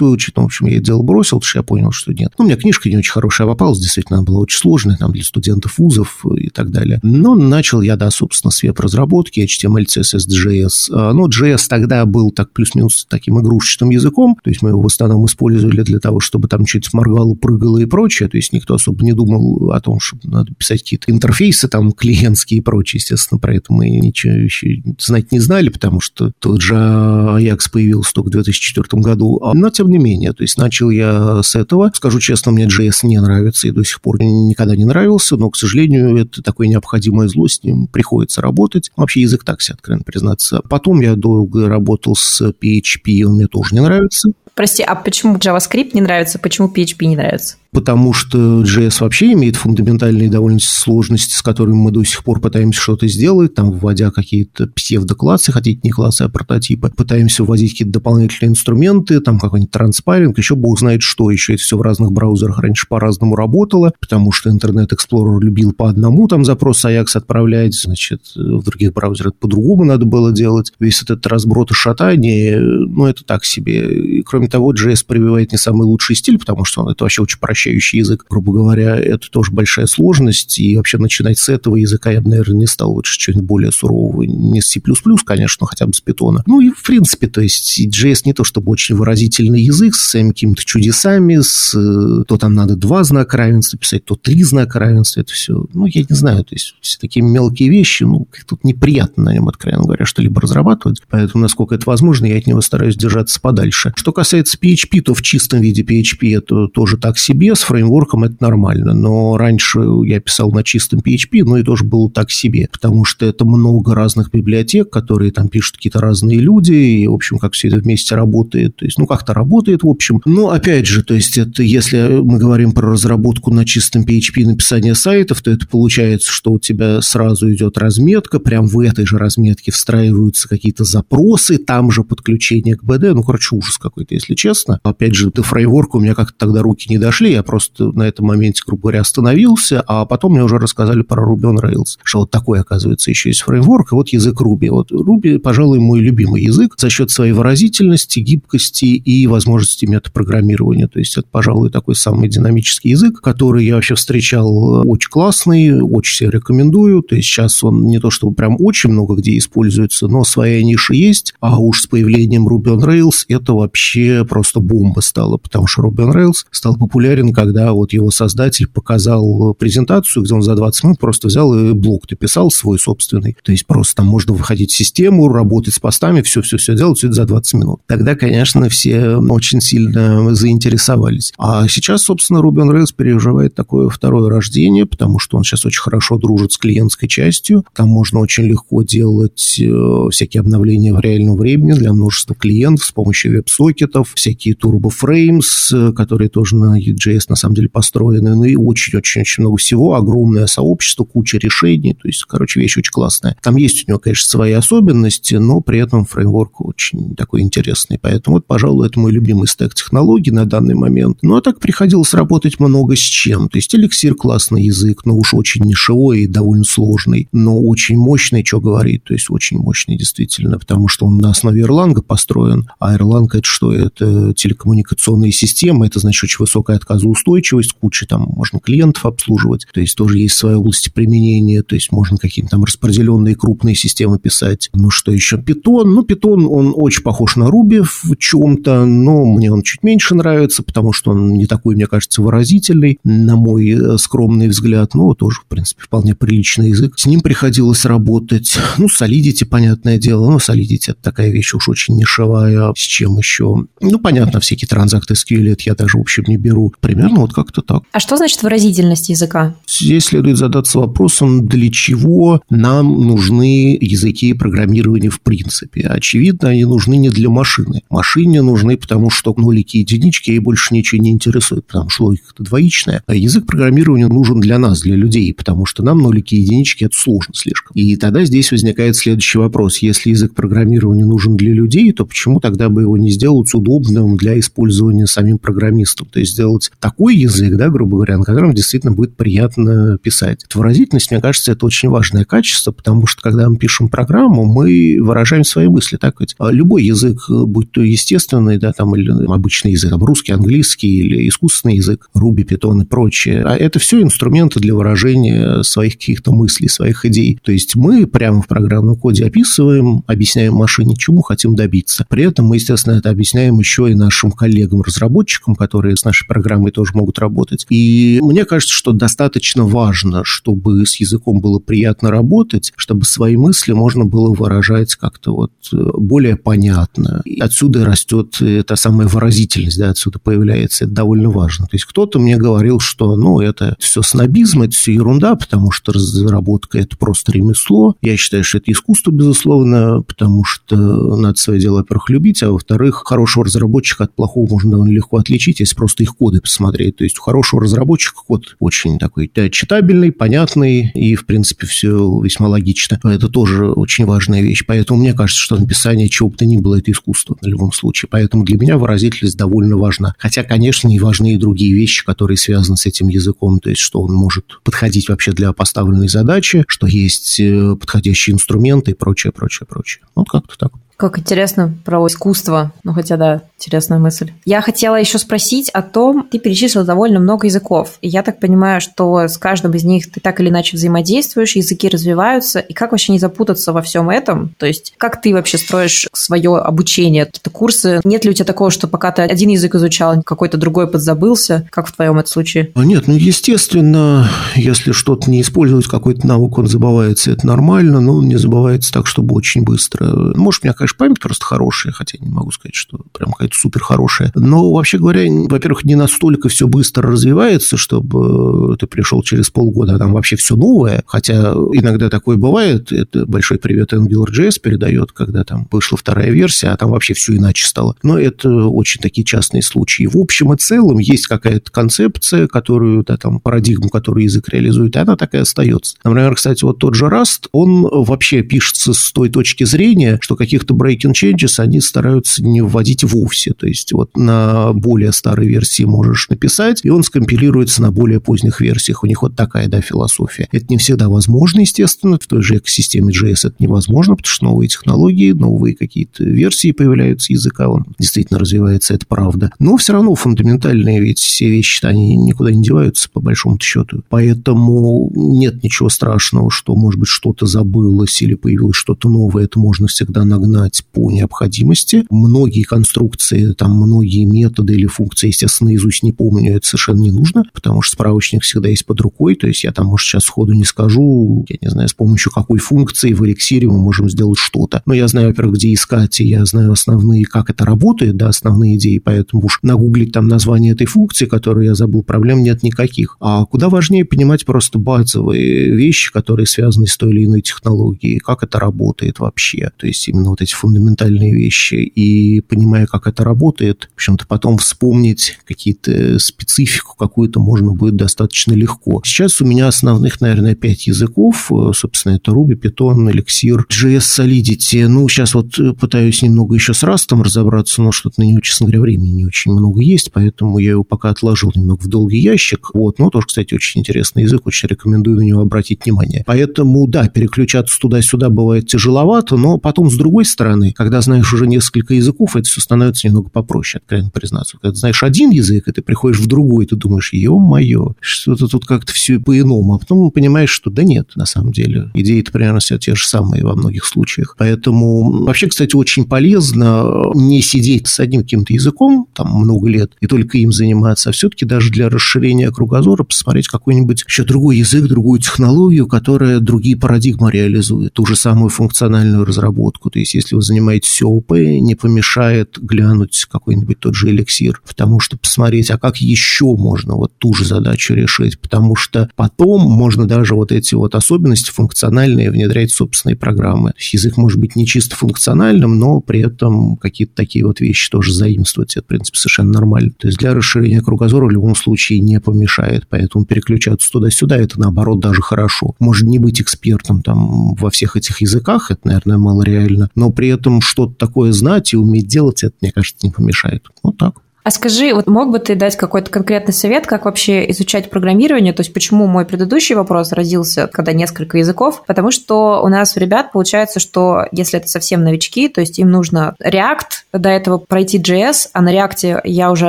Speaker 2: выучить, но, в общем, я это дело бросил, потому что я понял, что нет. Ну, у меня книжка не очень хорошая попалась, действительно, она была очень сложная, там, для студентов вузов и так далее. Но начал я, да, собственно, с веб-разработки, HTML, CSS, JS. Но JS тогда был так плюс-минус так таким игрушечным языком, то есть мы его в основном использовали для того, чтобы там что-то моргало, прыгало и прочее, то есть никто особо не думал о том, что надо писать какие-то интерфейсы там клиентские и прочее, естественно, про это мы ничего еще знать не знали, потому что тот же Ajax появился только в 2004 году, но тем не менее, то есть начал я с этого, скажу честно, мне JS не нравится и до сих пор никогда не нравился, но, к сожалению, это такое необходимое зло, с ним приходится работать. Вообще язык так себе, откровенно признаться. Потом я долго работал с PHP он мне тоже не нравится.
Speaker 1: Прости, а почему JavaScript не нравится, почему PHP не нравится?
Speaker 2: потому что JS вообще имеет фундаментальные довольно сложности, с которыми мы до сих пор пытаемся что-то сделать, там, вводя какие-то псевдоклассы, хотите не классы, а прототипы, пытаемся вводить какие-то дополнительные инструменты, там какой-нибудь транспаринг, еще бог знает что, еще это все в разных браузерах раньше по-разному работало, потому что Internet Explorer любил по одному там запрос Ajax отправлять, значит, в других браузерах по-другому надо было делать. Весь этот разброд и шатание, ну, это так себе. Кроме того, JS прививает не самый лучший стиль, потому что он это вообще очень прощает упрощающий язык, грубо говоря, это тоже большая сложность, и вообще начинать с этого языка я бы, наверное, не стал лучше чего-нибудь более сурового, не с C++, конечно, но хотя бы с питона. Ну и, в принципе, то есть JS не то чтобы очень выразительный язык с своими какими-то чудесами, с, то там надо два знака равенства писать, то три знака равенства, это все, ну, я не знаю, то есть все такие мелкие вещи, ну, тут неприятно на нем, откровенно говоря, что-либо разрабатывать, поэтому, насколько это возможно, я от него стараюсь держаться подальше. Что касается PHP, то в чистом виде PHP это тоже так себе, с фреймворком это нормально, но раньше я писал на чистом PHP, но и тоже было так себе, потому что это много разных библиотек, которые там пишут какие-то разные люди, и, в общем, как все это вместе работает, то есть, ну, как-то работает, в общем. Но, опять же, то есть, это если мы говорим про разработку на чистом PHP, написание сайтов, то это получается, что у тебя сразу идет разметка, прям в этой же разметке встраиваются какие-то запросы, там же подключение к BD, ну, короче, ужас какой-то, если честно. Опять же, до фреймворка у меня как-то тогда руки не дошли, я просто на этом моменте, грубо говоря, остановился, а потом мне уже рассказали про Ruby on Rails, что вот такой, оказывается, еще есть фреймворк, и вот язык Ruby. Вот Ruby, пожалуй, мой любимый язык за счет своей выразительности, гибкости и возможности метапрограммирования. То есть это, пожалуй, такой самый динамический язык, который я вообще встречал очень классный, очень себе рекомендую. То есть сейчас он не то чтобы прям очень много где используется, но своя ниша есть, а уж с появлением Ruby on Rails это вообще просто бомба стала, потому что Ruby on Rails стал популярен, когда вот его создатель показал презентацию, где он за 20 минут просто взял и блок написал свой собственный. То есть просто там можно выходить в систему, работать с постами, все-все-все делать, все это за 20 минут. Тогда, конечно, все очень сильно заинтересовались. А сейчас, собственно, Ruby on Rails переживает такое второе рождение, потому что он сейчас очень хорошо дружит с клиентской частью. Там можно очень легко делать э, всякие обновления в реальном времени для множества клиентов с помощью веб-сокетов, всякие Turbo Frames, э, которые тоже на EJS на самом деле построены, ну и очень-очень-очень много всего, огромное сообщество, куча решений, то есть, короче, вещь очень классная. Там есть у него, конечно, свои особенности, но при этом фреймворк очень такой интересный, поэтому вот, пожалуй, это мой любимый стек технологий на данный момент. Ну, а так приходилось работать много с чем, то есть Elixir классный язык, но уж очень нишевой и довольно сложный, но очень мощный, что говорит, то есть очень мощный действительно, потому что он на основе Erlang построен, а Erlang это что? Это телекоммуникационные системы, это значит очень высокая отказоустойчивость, куча там можно клиентов обслуживать, то есть тоже есть свои области применения, то есть можно какие-то там распределенные крупные системы писать. Ну что еще? Python. Ну, Python, он очень похож на Ruby в чем-то, но мне он чуть меньше нравится, потому что он не такой, мне кажется, выразительный, на мой э, скромный взгляд, но тоже, в принципе, вполне приличный язык. С ним приходилось работать. Ну, Solidity, понятное дело, но Solidity это такая вещь уж очень нишевая. С чем еще? Ну, понятно, всякие транзакты SQL я даже, в общем, не беру. Примерно вот как-то так.
Speaker 1: А что значит выразительность языка?
Speaker 2: Здесь следует задаться вопросом, для чего нам нужны языки программирования в принципе. Очевидно, они нужны не для машины. Машине нужны, потому что нолики и единички ей больше ничего не интересует, потому что логика-то двоичная. А язык программирования нужен для нас, для людей, потому что нам нолики и единички – это сложно слишком. И тогда здесь возникает следующий вопрос. Если язык программирования нужен для людей, то почему тогда бы его не сделать удобным для использования самим программистом? То есть сделать такой язык, да, грубо говоря, на котором действительно будет приятно писать. Это выразительность, мне кажется, это очень важное качество, потому что когда мы пишем программу, мы выражаем свои мысли, так ведь. А любой язык, будь то естественный, да, там, или обычный язык, там, русский, английский или искусственный язык, Ruby, Python и прочее, а это все инструменты для выражения своих каких-то мыслей, своих идей. То есть мы прямо в программном коде описываем, объясняем машине, чему хотим добиться. При этом мы, естественно, это объясняем еще и нашим коллегам-разработчикам, которые с нашей программой тоже могут работать. И мне кажется, что достаточно важно, чтобы с языком было приятно работать, чтобы свои мысли можно было выражать как-то вот э, более понятно. И отсюда растет эта самая выразительность, да, отсюда появляется. Это довольно важно. То есть кто-то мне говорил, что, ну, это все снобизм, это все ерунда, потому что разработка – это просто ремесло. Я считаю, что это искусство, безусловно, потому что надо свое дело, во-первых, любить, а во-вторых, хорошего разработчика от плохого можно довольно легко отличить, если просто их коды посмотреть. То есть у хорошего разработчика код очень такой да, читабельный, понятный и, в принципе, все весьма логично. Это тоже очень важная вещь. Поэтому мне кажется, что написание чего бы то ни было – это искусство в любом случае. Поэтому для меня выразительность довольно важна. Хотя, конечно, и важны и другие вещи, которые связаны с этим языком. То есть, что он может подходить вообще для поставленной задачи, что есть э, подходящие инструменты и прочее, прочее, прочее. Вот как-то так.
Speaker 1: Как интересно про искусство. Ну, хотя да, интересная мысль. Я хотела еще спросить о том, ты перечислил довольно много языков. И я так понимаю, что с каждым из них ты так или иначе взаимодействуешь, языки развиваются. И как вообще не запутаться во всем этом? То есть, как ты вообще строишь свое обучение? Это курсы? Нет ли у тебя такого, что пока ты один язык изучал, какой-то другой подзабылся? Как в твоем этом случае?
Speaker 2: А нет, ну, естественно, если что-то не использовать, какой-то навык, он забывается, это нормально, но он не забывается так, чтобы очень быстро. Может, меня, конечно, конечно, память просто хорошая, хотя не могу сказать, что прям какая-то супер хорошая. Но, вообще говоря, во-первых, не настолько все быстро развивается, чтобы ты пришел через полгода, а там вообще все новое. Хотя иногда такое бывает. Это большой привет AngularJS передает, когда там вышла вторая версия, а там вообще все иначе стало. Но это очень такие частные случаи. В общем и целом есть какая-то концепция, которую, да, там, парадигму, которую язык реализует, и она такая остается. Например, кстати, вот тот же Rust, он вообще пишется с той точки зрения, что каких-то breaking changes они стараются не вводить вовсе. То есть вот на более старой версии можешь написать, и он скомпилируется на более поздних версиях. У них вот такая, да, философия. Это не всегда возможно, естественно. В той же экосистеме JS это невозможно, потому что новые технологии, новые какие-то версии появляются языка, он действительно развивается, это правда. Но все равно фундаментальные ведь все вещи, они никуда не деваются, по большому счету. Поэтому нет ничего страшного, что, может быть, что-то забылось или появилось что-то новое. Это можно всегда нагнать по необходимости. Многие конструкции, там, многие методы или функции, естественно, наизусть не помню, это совершенно не нужно, потому что справочник всегда есть под рукой. То есть я там, может, сейчас сходу не скажу, я не знаю, с помощью какой функции в эликсире мы можем сделать что-то. Но я знаю, во-первых, где искать, и я знаю основные, как это работает, да, основные идеи, поэтому уж нагуглить там название этой функции, которую я забыл, проблем нет никаких. А куда важнее понимать просто базовые вещи, которые связаны с той или иной технологией, как это работает вообще. То есть именно вот эти фундаментальные вещи. И понимая, как это работает, в общем-то, потом вспомнить какие-то специфику какую-то можно будет достаточно легко. Сейчас у меня основных, наверное, пять языков. Собственно, это Ruby, Python, Elixir, JS Solidity. Ну, сейчас вот пытаюсь немного еще с Rust разобраться, но что-то на него, честно говоря, времени не очень много есть, поэтому я его пока отложил немного в долгий ящик. Вот, но тоже, кстати, очень интересный язык, очень рекомендую на него обратить внимание. Поэтому, да, переключаться туда-сюда бывает тяжеловато, но потом, с другой стороны, когда знаешь уже несколько языков, это все становится немного попроще, откровенно признаться. Когда знаешь один язык, и ты приходишь в другой, ты думаешь, ё-моё, что-то тут как-то все по-иному. А потом понимаешь, что да нет, на самом деле. Идеи-то примерно все те же самые во многих случаях. Поэтому вообще, кстати, очень полезно не сидеть с одним каким-то языком там много лет и только им заниматься, а все-таки даже для расширения кругозора посмотреть какой-нибудь еще другой язык, другую технологию, которая другие парадигмы реализует, ту же самую функциональную разработку. То есть, если вы занимаетесь ООП, не помешает глянуть какой-нибудь тот же эликсир, потому что посмотреть, а как еще можно вот ту же задачу решить, потому что потом можно даже вот эти вот особенности функциональные внедрять в собственные программы. Язык может быть не чисто функциональным, но при этом какие-то такие вот вещи тоже заимствовать. Это, в принципе, совершенно нормально. То есть, для расширения кругозора в любом случае не помешает, поэтому переключаться туда-сюда, это наоборот даже хорошо. Может не быть экспертом там во всех этих языках, это, наверное, мало реально, но при этом что-то такое знать и уметь делать, это, мне кажется, не помешает. Вот так.
Speaker 1: А скажи, вот мог бы ты дать какой-то конкретный совет, как вообще изучать программирование? То есть почему мой предыдущий вопрос родился, когда несколько языков? Потому что у нас у ребят получается, что если это совсем новички, то есть им нужно React, до этого пройти JS, а на React я уже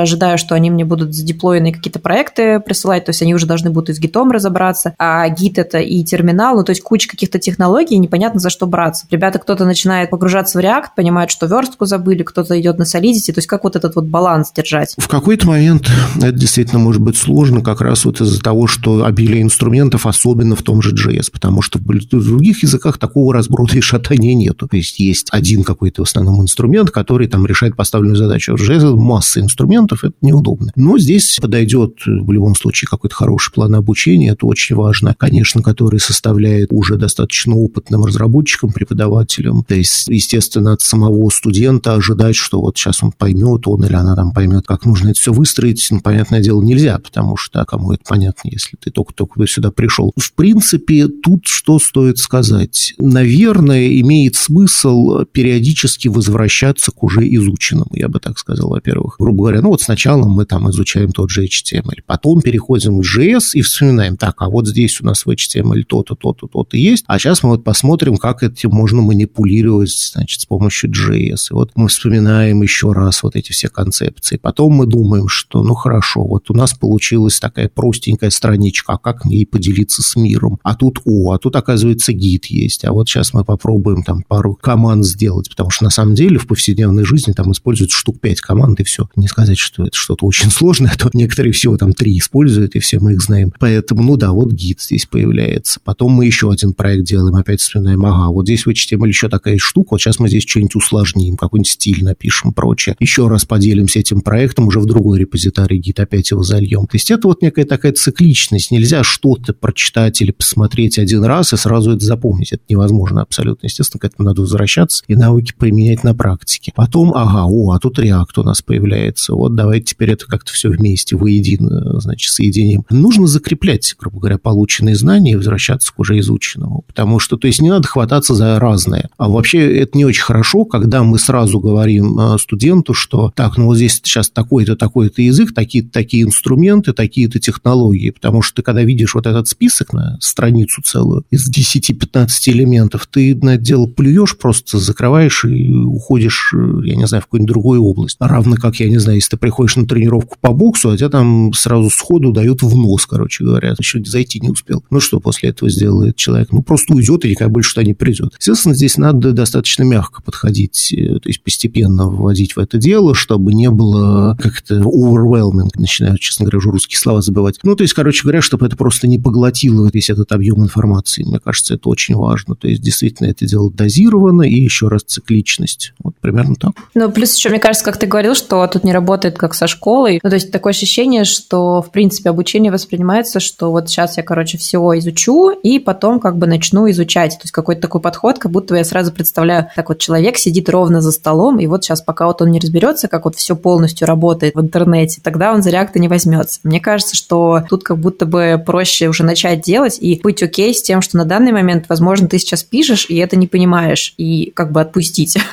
Speaker 1: ожидаю, что они мне будут задеплоенные какие-то проекты присылать, то есть они уже должны будут и с гитом разобраться, а гит это и терминал, ну то есть куча каких-то технологий, непонятно за что браться. Ребята, кто-то начинает погружаться в React, понимает, что верстку забыли, кто-то идет на Solidity, то есть как вот этот вот баланс держать?
Speaker 2: В какой-то момент это действительно может быть сложно, как раз вот из-за того, что обилие инструментов, особенно в том же JS, потому что в других языках такого разброда и шатания нету. То есть есть один какой-то в основном инструмент, который там решает поставленную задачу. В JS масса инструментов, это неудобно. Но здесь подойдет в любом случае какой-то хороший план обучения, это очень важно, конечно, который составляет уже достаточно опытным разработчикам, преподавателям. То есть, естественно, от самого студента ожидать, что вот сейчас он поймет, он или она там поймет, как нужно это все выстроить, ну, понятное дело, нельзя, потому что а кому это понятно, если ты только-только сюда пришел. В принципе, тут что стоит сказать? Наверное, имеет смысл периодически возвращаться к уже изученному, я бы так сказал, во-первых. Грубо говоря, ну вот сначала мы там изучаем тот же HTML, потом переходим к JS и вспоминаем, так, а вот здесь у нас в HTML то-то, то-то, то-то есть, а сейчас мы вот посмотрим, как этим можно манипулировать, значит, с помощью JS. И вот мы вспоминаем еще раз вот эти все концепции, Потом мы думаем, что, ну, хорошо, вот у нас получилась такая простенькая страничка, а как ей поделиться с миром? А тут, о, а тут, оказывается, гид есть. А вот сейчас мы попробуем там пару команд сделать, потому что на самом деле в повседневной жизни там используют штук пять команд и все. Не сказать, что это что-то очень сложное, а то некоторые всего там три используют, и все мы их знаем. Поэтому, ну да, вот гид здесь появляется. Потом мы еще один проект делаем, опять вспоминаем, ага, вот здесь в HTML еще такая штука, вот сейчас мы здесь что-нибудь усложним, какой-нибудь стиль напишем, прочее. Еще раз поделимся этим проектом, уже в другой репозиторий гид опять его зальем. То есть это вот некая такая цикличность. Нельзя что-то прочитать или посмотреть один раз и сразу это запомнить. Это невозможно абсолютно. Естественно, к этому надо возвращаться и навыки применять на практике. Потом, ага, о, а тут React у нас появляется. Вот давайте теперь это как-то все вместе, воедино, значит, соединим. Нужно закреплять, грубо говоря, полученные знания и возвращаться к уже изученному. Потому что, то есть, не надо хвататься за разное. А вообще это не очень хорошо, когда мы сразу говорим э, студенту, что так, ну вот здесь сейчас такой-то, такой-то язык, такие-то такие инструменты, такие-то технологии. Потому что ты, когда видишь вот этот список на страницу целую из 10-15 элементов, ты на это дело плюешь, просто закрываешь и уходишь, э, я не знаю, в какую-нибудь другую область. Равно как, я не знаю, если ты приходишь на тренировку по боксу, а тебя там сразу сходу дают в нос, короче говоря, еще зайти не успел. Ну что после этого сделает человек? Ну просто уйдет и никогда больше туда не придет. Естественно, здесь надо достаточно мягко подходить, э, то есть постепенно вводить в это дело, чтобы не было как-то overwhelming, начинаю, честно говоря, уже русские слова забывать. Ну, то есть, короче говоря, чтобы это просто не поглотило весь этот объем информации. Мне кажется, это очень важно. То есть, действительно, это делать дозированно и еще раз цикличность. Вот примерно так.
Speaker 1: Ну, плюс еще, мне кажется, как ты говорил, что тут не работает как со школой. Ну, то есть, такое ощущение, что, в принципе, обучение воспринимается, что вот сейчас я, короче, всего изучу, и потом как бы начну изучать. То есть, какой-то такой подход, как будто я сразу представляю, так вот человек сидит ровно за столом, и вот сейчас, пока вот он не разберется, как вот все полностью работает в интернете, тогда он за реакты не возьмется. Мне кажется, что тут как будто бы проще уже начать делать и быть окей с тем, что на данный момент, возможно, ты сейчас пишешь, и это не понимаешь, и как бы отпустить.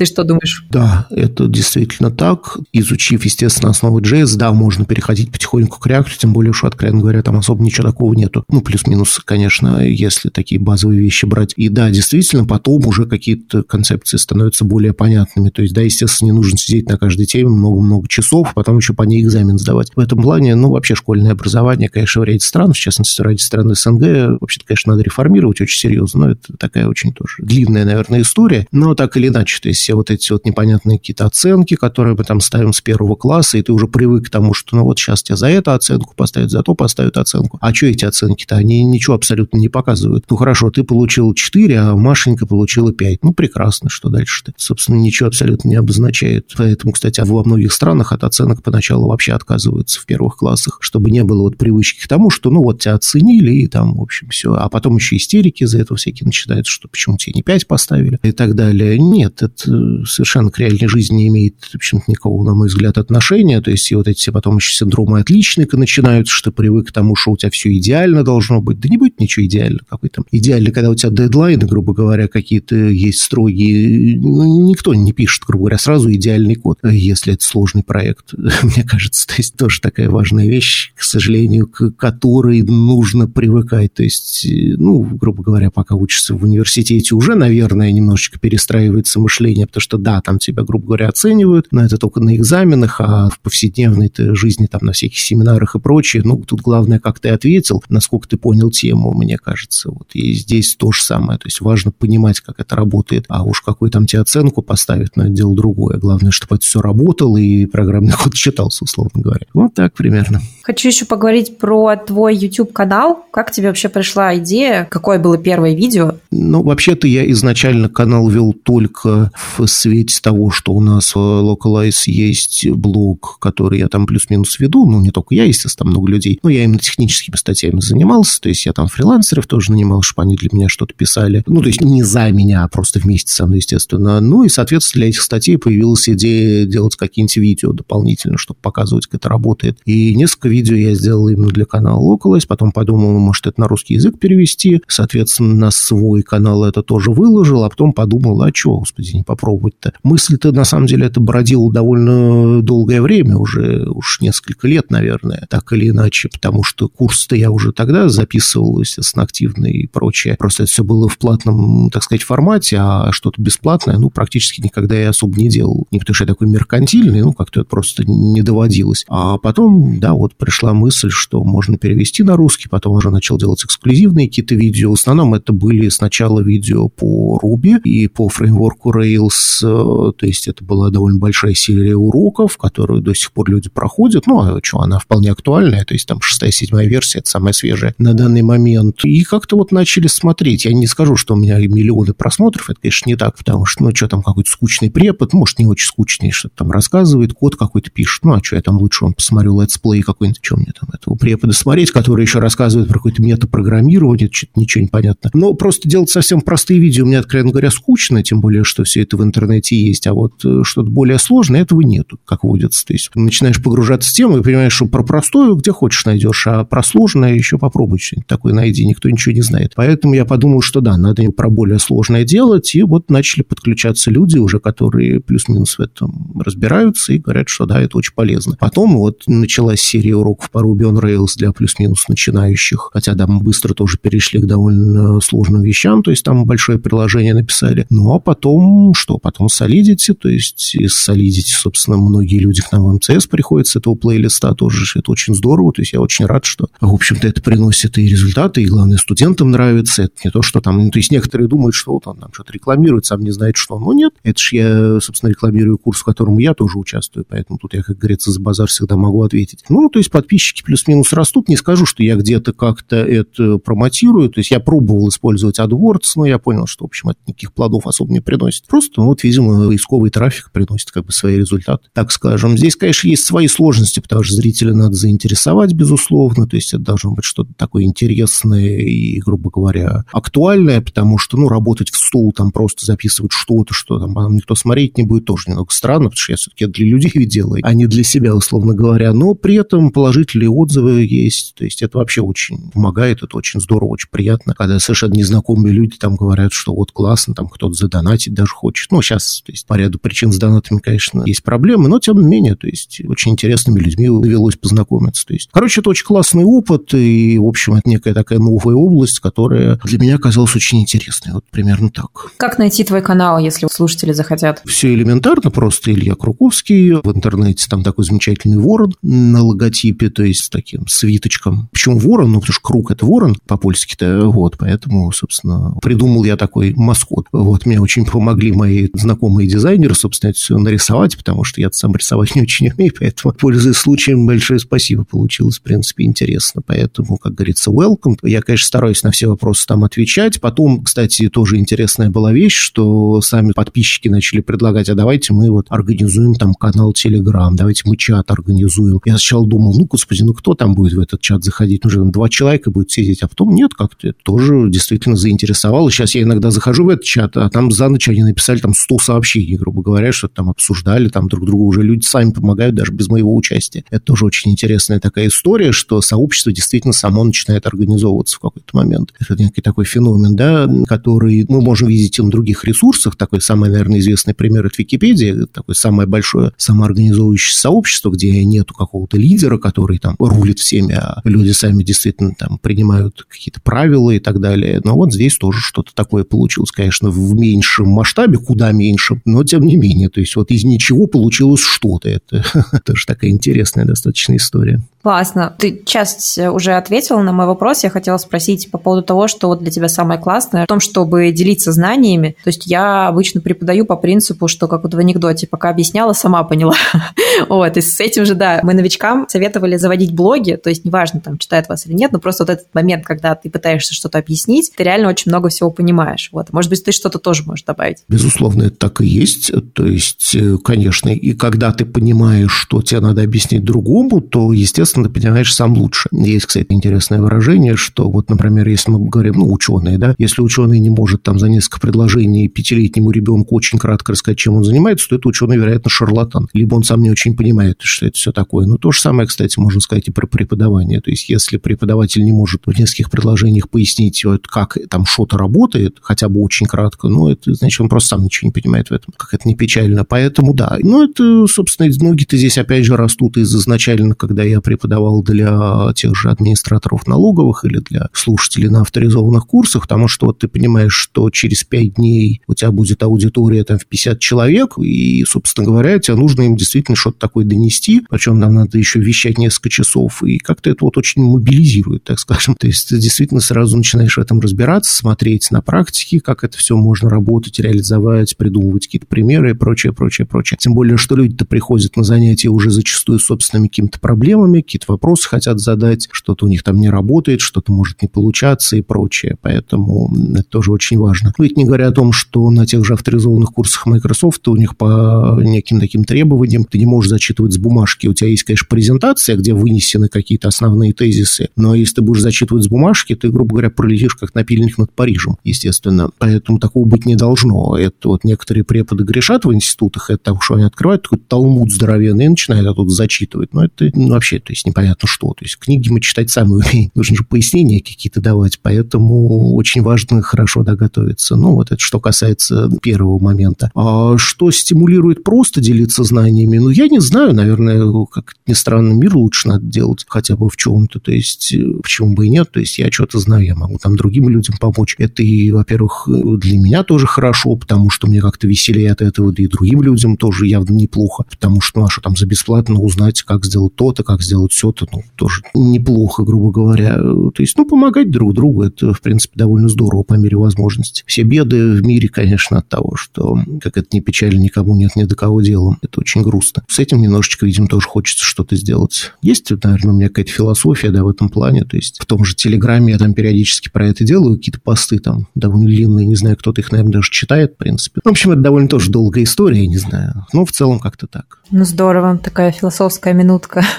Speaker 1: Ты что думаешь?
Speaker 2: Да, это действительно так. Изучив, естественно, основы JS, да, можно переходить потихоньку к React, тем более, что, откровенно говоря, там особо ничего такого нету. Ну, плюс-минус, конечно, если такие базовые вещи брать. И да, действительно, потом уже какие-то концепции становятся более понятными. То есть, да, естественно, не нужно сидеть на каждой теме много-много часов, а потом еще по ней экзамен сдавать. В этом плане, ну, вообще школьное образование, конечно, в ряде стран, в частности, в ряде стран СНГ, вообще-то, конечно, надо реформировать очень серьезно, но это такая очень тоже длинная, наверное, история. Но так или иначе, то есть все вот эти вот непонятные какие-то оценки, которые мы там ставим с первого класса, и ты уже привык к тому, что ну вот сейчас тебе за это оценку поставят, за то поставят оценку. А что эти оценки-то? Они ничего абсолютно не показывают. Ну хорошо, ты получил 4, а Машенька получила 5. Ну прекрасно, что дальше-то? Собственно, ничего абсолютно не обозначает. Поэтому, кстати, во многих странах от оценок поначалу вообще отказываются в первых классах, чтобы не было вот привычки к тому, что ну вот тебя оценили, и там, в общем, все. А потом еще истерики за этого всякие начинаются, что почему тебе не 5 поставили и так далее. Нет, это совершенно к реальной жизни не имеет, в общем-то, никакого, на мой взгляд, отношения. То есть, и вот эти все потом еще синдромы отличника начинаются, что привык к тому, что у тебя все идеально должно быть. Да не будет ничего идеально. Какой там идеально, когда у тебя дедлайны, грубо говоря, какие-то есть строгие. Ну, никто не пишет, грубо говоря, сразу идеальный код, если это сложный проект. Мне кажется, то есть тоже такая важная вещь, к сожалению, к которой нужно привыкать. То есть, ну, грубо говоря, пока учишься в университете, уже, наверное, немножечко перестраивается мышление, потому что, да, там тебя, грубо говоря, оценивают, но это только на экзаменах, а в повседневной жизни, там, на всяких семинарах и прочее, ну, тут главное, как ты ответил, насколько ты понял тему, мне кажется. Вот и здесь то же самое, то есть важно понимать, как это работает, а уж какую там тебе оценку поставить, но это дело другое. Главное, чтобы это все работало и программный код читался, условно говоря. Вот так примерно.
Speaker 1: Хочу еще поговорить про твой YouTube-канал. Как тебе вообще пришла идея? Какое было первое видео?
Speaker 2: Ну, вообще-то я изначально канал вел только в свете того, что у нас в Localize есть блог, который я там плюс-минус веду, ну, не только я, естественно, там много людей, но я именно техническими статьями занимался, то есть я там фрилансеров тоже нанимал, чтобы они для меня что-то писали, ну, то есть не за меня, а просто вместе со мной, естественно. Ну, и, соответственно, для этих статей появилась идея делать какие-нибудь видео дополнительно, чтобы показывать, как это работает. И несколько видео я сделал именно для канала Localize, потом подумал, может, это на русский язык перевести, соответственно, на свой канал это тоже выложил, а потом подумал, а что, господи, не попробовать попробовать-то? Мысль-то, на самом деле, это бродила довольно долгое время, уже уж несколько лет, наверное, так или иначе, потому что курс-то я уже тогда записывал, естественно, активный и прочее. Просто это все было в платном, так сказать, формате, а что-то бесплатное, ну, практически никогда я особо не делал. Не потому что я такой меркантильный, ну, как-то это просто не доводилось. А потом, да, вот пришла мысль, что можно перевести на русский, потом уже начал делать эксклюзивные какие-то видео. В основном это были сначала видео по Ruby и по фреймворку Rails, то есть это была довольно большая серия уроков, которую до сих пор люди проходят. Ну, а что, она вполне актуальная, то есть там шестая, седьмая версия, это самая свежая на данный момент. И как-то вот начали смотреть. Я не скажу, что у меня миллионы просмотров, это, конечно, не так, потому что, ну, что там какой-то скучный препод, может, не очень скучный, что-то там рассказывает, код какой-то пишет. Ну, а что, я там лучше он посмотрю летсплей какой-нибудь, что мне там этого препода смотреть, который еще рассказывает про какое-то метапрограммирование, что-то ничего не понятно. Но просто делать совсем простые видео мне, откровенно говоря, скучно, тем более, что все это в интернете есть, а вот э, что-то более сложное, этого нету, как водится. То есть начинаешь погружаться в тему и понимаешь, что про простое где хочешь найдешь, а про сложное еще попробуй что-нибудь такое найди, никто ничего не знает. Поэтому я подумал, что да, надо про более сложное делать, и вот начали подключаться люди уже, которые плюс-минус в этом разбираются и говорят, что да, это очень полезно. Потом вот началась серия уроков по Ruby on Rails для плюс-минус начинающих, хотя да, мы быстро тоже перешли к довольно сложным вещам, то есть там большое приложение написали. Ну, а потом что? Потом Solidity, то есть из Solidity, собственно, многие люди к нам в МЦС приходят с этого плейлиста тоже, это очень здорово, то есть я очень рад, что, в общем-то, это приносит и результаты, и, главное, студентам нравится, это не то, что там, ну, то есть некоторые думают, что вот он там что-то рекламирует, сам не знает, что, но нет, это же я, собственно, рекламирую курс, в котором я тоже участвую, поэтому тут я, как говорится, за базар всегда могу ответить. Ну, то есть подписчики плюс-минус растут, не скажу, что я где-то как-то это промотирую, то есть я пробовал использовать AdWords, но я понял, что, в общем, это никаких плодов особо не приносит. Просто, ну, вот, видимо, поисковый трафик приносит как бы свои результаты, так скажем. Здесь, конечно, есть свои сложности, потому что зрителя надо заинтересовать, безусловно, то есть это должно быть что-то такое интересное и, грубо говоря, актуальное, потому что, ну, работать в стол, там просто записывать что-то, что там никто смотреть не будет, тоже немного странно, потому что я все-таки для людей делаю, а не для себя, условно говоря. Но при этом положительные отзывы есть, то есть это вообще очень помогает, это очень здорово, очень приятно, когда совершенно незнакомые люди там говорят, что вот классно, там кто-то задонатить даже хочет. Ну, сейчас, то есть по ряду причин с донатами, конечно, есть проблемы, но тем не менее, то есть очень интересными людьми довелось познакомиться. То есть, короче, это очень классный опыт, и, в общем, это некая такая новая область, которая для меня оказалась очень интересной. Вот примерно так.
Speaker 1: Как найти твой канал, если слушатели захотят?
Speaker 2: Все элементарно, просто Илья Круковский. В интернете там такой замечательный ворон на логотипе, то есть с таким свиточком. Почему ворон? Ну, потому что круг – это ворон по-польски-то, вот, поэтому, собственно, придумал я такой маскот. Вот, мне очень помогли мои знакомые дизайнеры, собственно, это все нарисовать, потому что я сам рисовать не очень умею, поэтому, пользуясь случаем, большое спасибо. Получилось, в принципе, интересно. Поэтому, как говорится, welcome. Я, конечно, стараюсь на все вопросы там отвечать. Потом, кстати, тоже интересная была вещь, что сами подписчики начали предлагать, а давайте мы вот организуем там канал Telegram, давайте мы чат организуем. Я сначала думал, ну, господи, ну кто там будет в этот чат заходить? Ну, два человека будет сидеть, а потом нет, как-то тоже действительно заинтересовало. Сейчас я иногда захожу в этот чат, а там за ночь они написали там 100 сообщений, грубо говоря, что там обсуждали, там друг другу уже люди сами помогают даже без моего участия. Это тоже очень интересная такая история, что сообщество действительно само начинает организовываться в какой-то момент. Это некий такой феномен, да, который мы можем видеть и на других ресурсах. Такой самый, наверное, известный пример – это Википедия, такое самое большое самоорганизовывающееся сообщество, где нету какого-то лидера, который там рулит всеми, а люди сами действительно там принимают какие-то правила и так далее. Но вот здесь тоже что-то такое получилось, конечно, в меньшем масштабе, куда меньшем, но тем не менее. То есть вот из ничего получилось что-то. Это тоже такая интересная достаточно история.
Speaker 1: Классно. Ты часть уже ответила на мой вопрос. Я хотела спросить по поводу того, что вот для тебя самое классное в том, чтобы делиться знаниями. То есть я обычно преподаю по принципу, что как вот в анекдоте, пока объясняла, сама поняла. вот, и с этим же, да, мы новичкам советовали заводить блоги, то есть неважно, там, читает вас или нет, но просто вот этот момент, когда ты пытаешься что-то объяснить, ты реально очень много всего понимаешь. Вот, может быть, ты что-то тоже можешь добавить.
Speaker 2: Безусловно, это так и есть. То есть, э, конечно, и когда ты понимаешь, что тебе надо объяснить другому, то, естественно, естественно, ты понимаешь сам лучше. Есть, кстати, интересное выражение, что вот, например, если мы говорим, ну, ученые, да, если ученый не может там за несколько предложений пятилетнему ребенку очень кратко рассказать, чем он занимается, то это ученый, вероятно, шарлатан. Либо он сам не очень понимает, что это все такое. Ну, то же самое, кстати, можно сказать и про преподавание. То есть, если преподаватель не может в нескольких предложениях пояснить, вот, как там что-то работает, хотя бы очень кратко, ну, это значит, он просто сам ничего не понимает в этом. Как это не печально. Поэтому, да. Ну, это, собственно, ноги-то здесь, опять же, растут из изначально, когда я преподавал для тех же администраторов налоговых или для слушателей на авторизованных курсах, потому что вот ты понимаешь, что через пять дней у тебя будет аудитория там в 50 человек, и, собственно говоря, тебе нужно им действительно что-то такое донести, причем нам надо еще вещать несколько часов, и как-то это вот очень мобилизирует, так скажем. То есть ты действительно сразу начинаешь в этом разбираться, смотреть на практике, как это все можно работать, реализовать, придумывать какие-то примеры и прочее, прочее, прочее. Тем более, что люди-то приходят на занятия уже зачастую с собственными какими-то проблемами, какие-то вопросы хотят задать, что-то у них там не работает, что-то может не получаться и прочее. Поэтому это тоже очень важно. Ну, не говоря о том, что на тех же авторизованных курсах Microsoft у них по неким таким требованиям ты не можешь зачитывать с бумажки. У тебя есть, конечно, презентация, где вынесены какие-то основные тезисы, но если ты будешь зачитывать с бумажки, ты, грубо говоря, пролетишь как напильник над Парижем, естественно. Поэтому такого быть не должно. Это вот некоторые преподы грешат в институтах, это того, что они открывают такой талмуд здоровенный и начинают оттуда зачитывать. Но это ну, вообще, то есть непонятно что. То есть книги мы читать сами умеем. Нужно же пояснения какие-то давать. Поэтому очень важно хорошо доготовиться. Ну, вот это что касается первого момента. А что стимулирует просто делиться знаниями? Ну, я не знаю. Наверное, как ни странно, мир лучше надо делать хотя бы в чем-то. То есть почему бы и нет? То есть я что-то знаю, я могу там другим людям помочь. Это и, во-первых, для меня тоже хорошо, потому что мне как-то веселее от этого, да и другим людям тоже явно неплохо, потому что, ну, а что там за бесплатно узнать, как сделать то-то, как сделать все-то, ну, тоже неплохо, грубо говоря. То есть, ну, помогать друг другу, это, в принципе, довольно здорово по мере возможности. Все беды в мире, конечно, от того, что, как это не печально, никому нет ни до кого дела. Это очень грустно. С этим немножечко, видимо, тоже хочется что-то сделать. Есть, наверное, у меня какая-то философия, да, в этом плане. То есть, в том же Телеграме я там периодически про это делаю, какие-то посты там довольно длинные, не знаю, кто-то их, наверное, даже читает, в принципе. В общем, это довольно тоже долгая история, не знаю. Но в целом как-то так.
Speaker 1: Ну, здорово, такая философская минутка.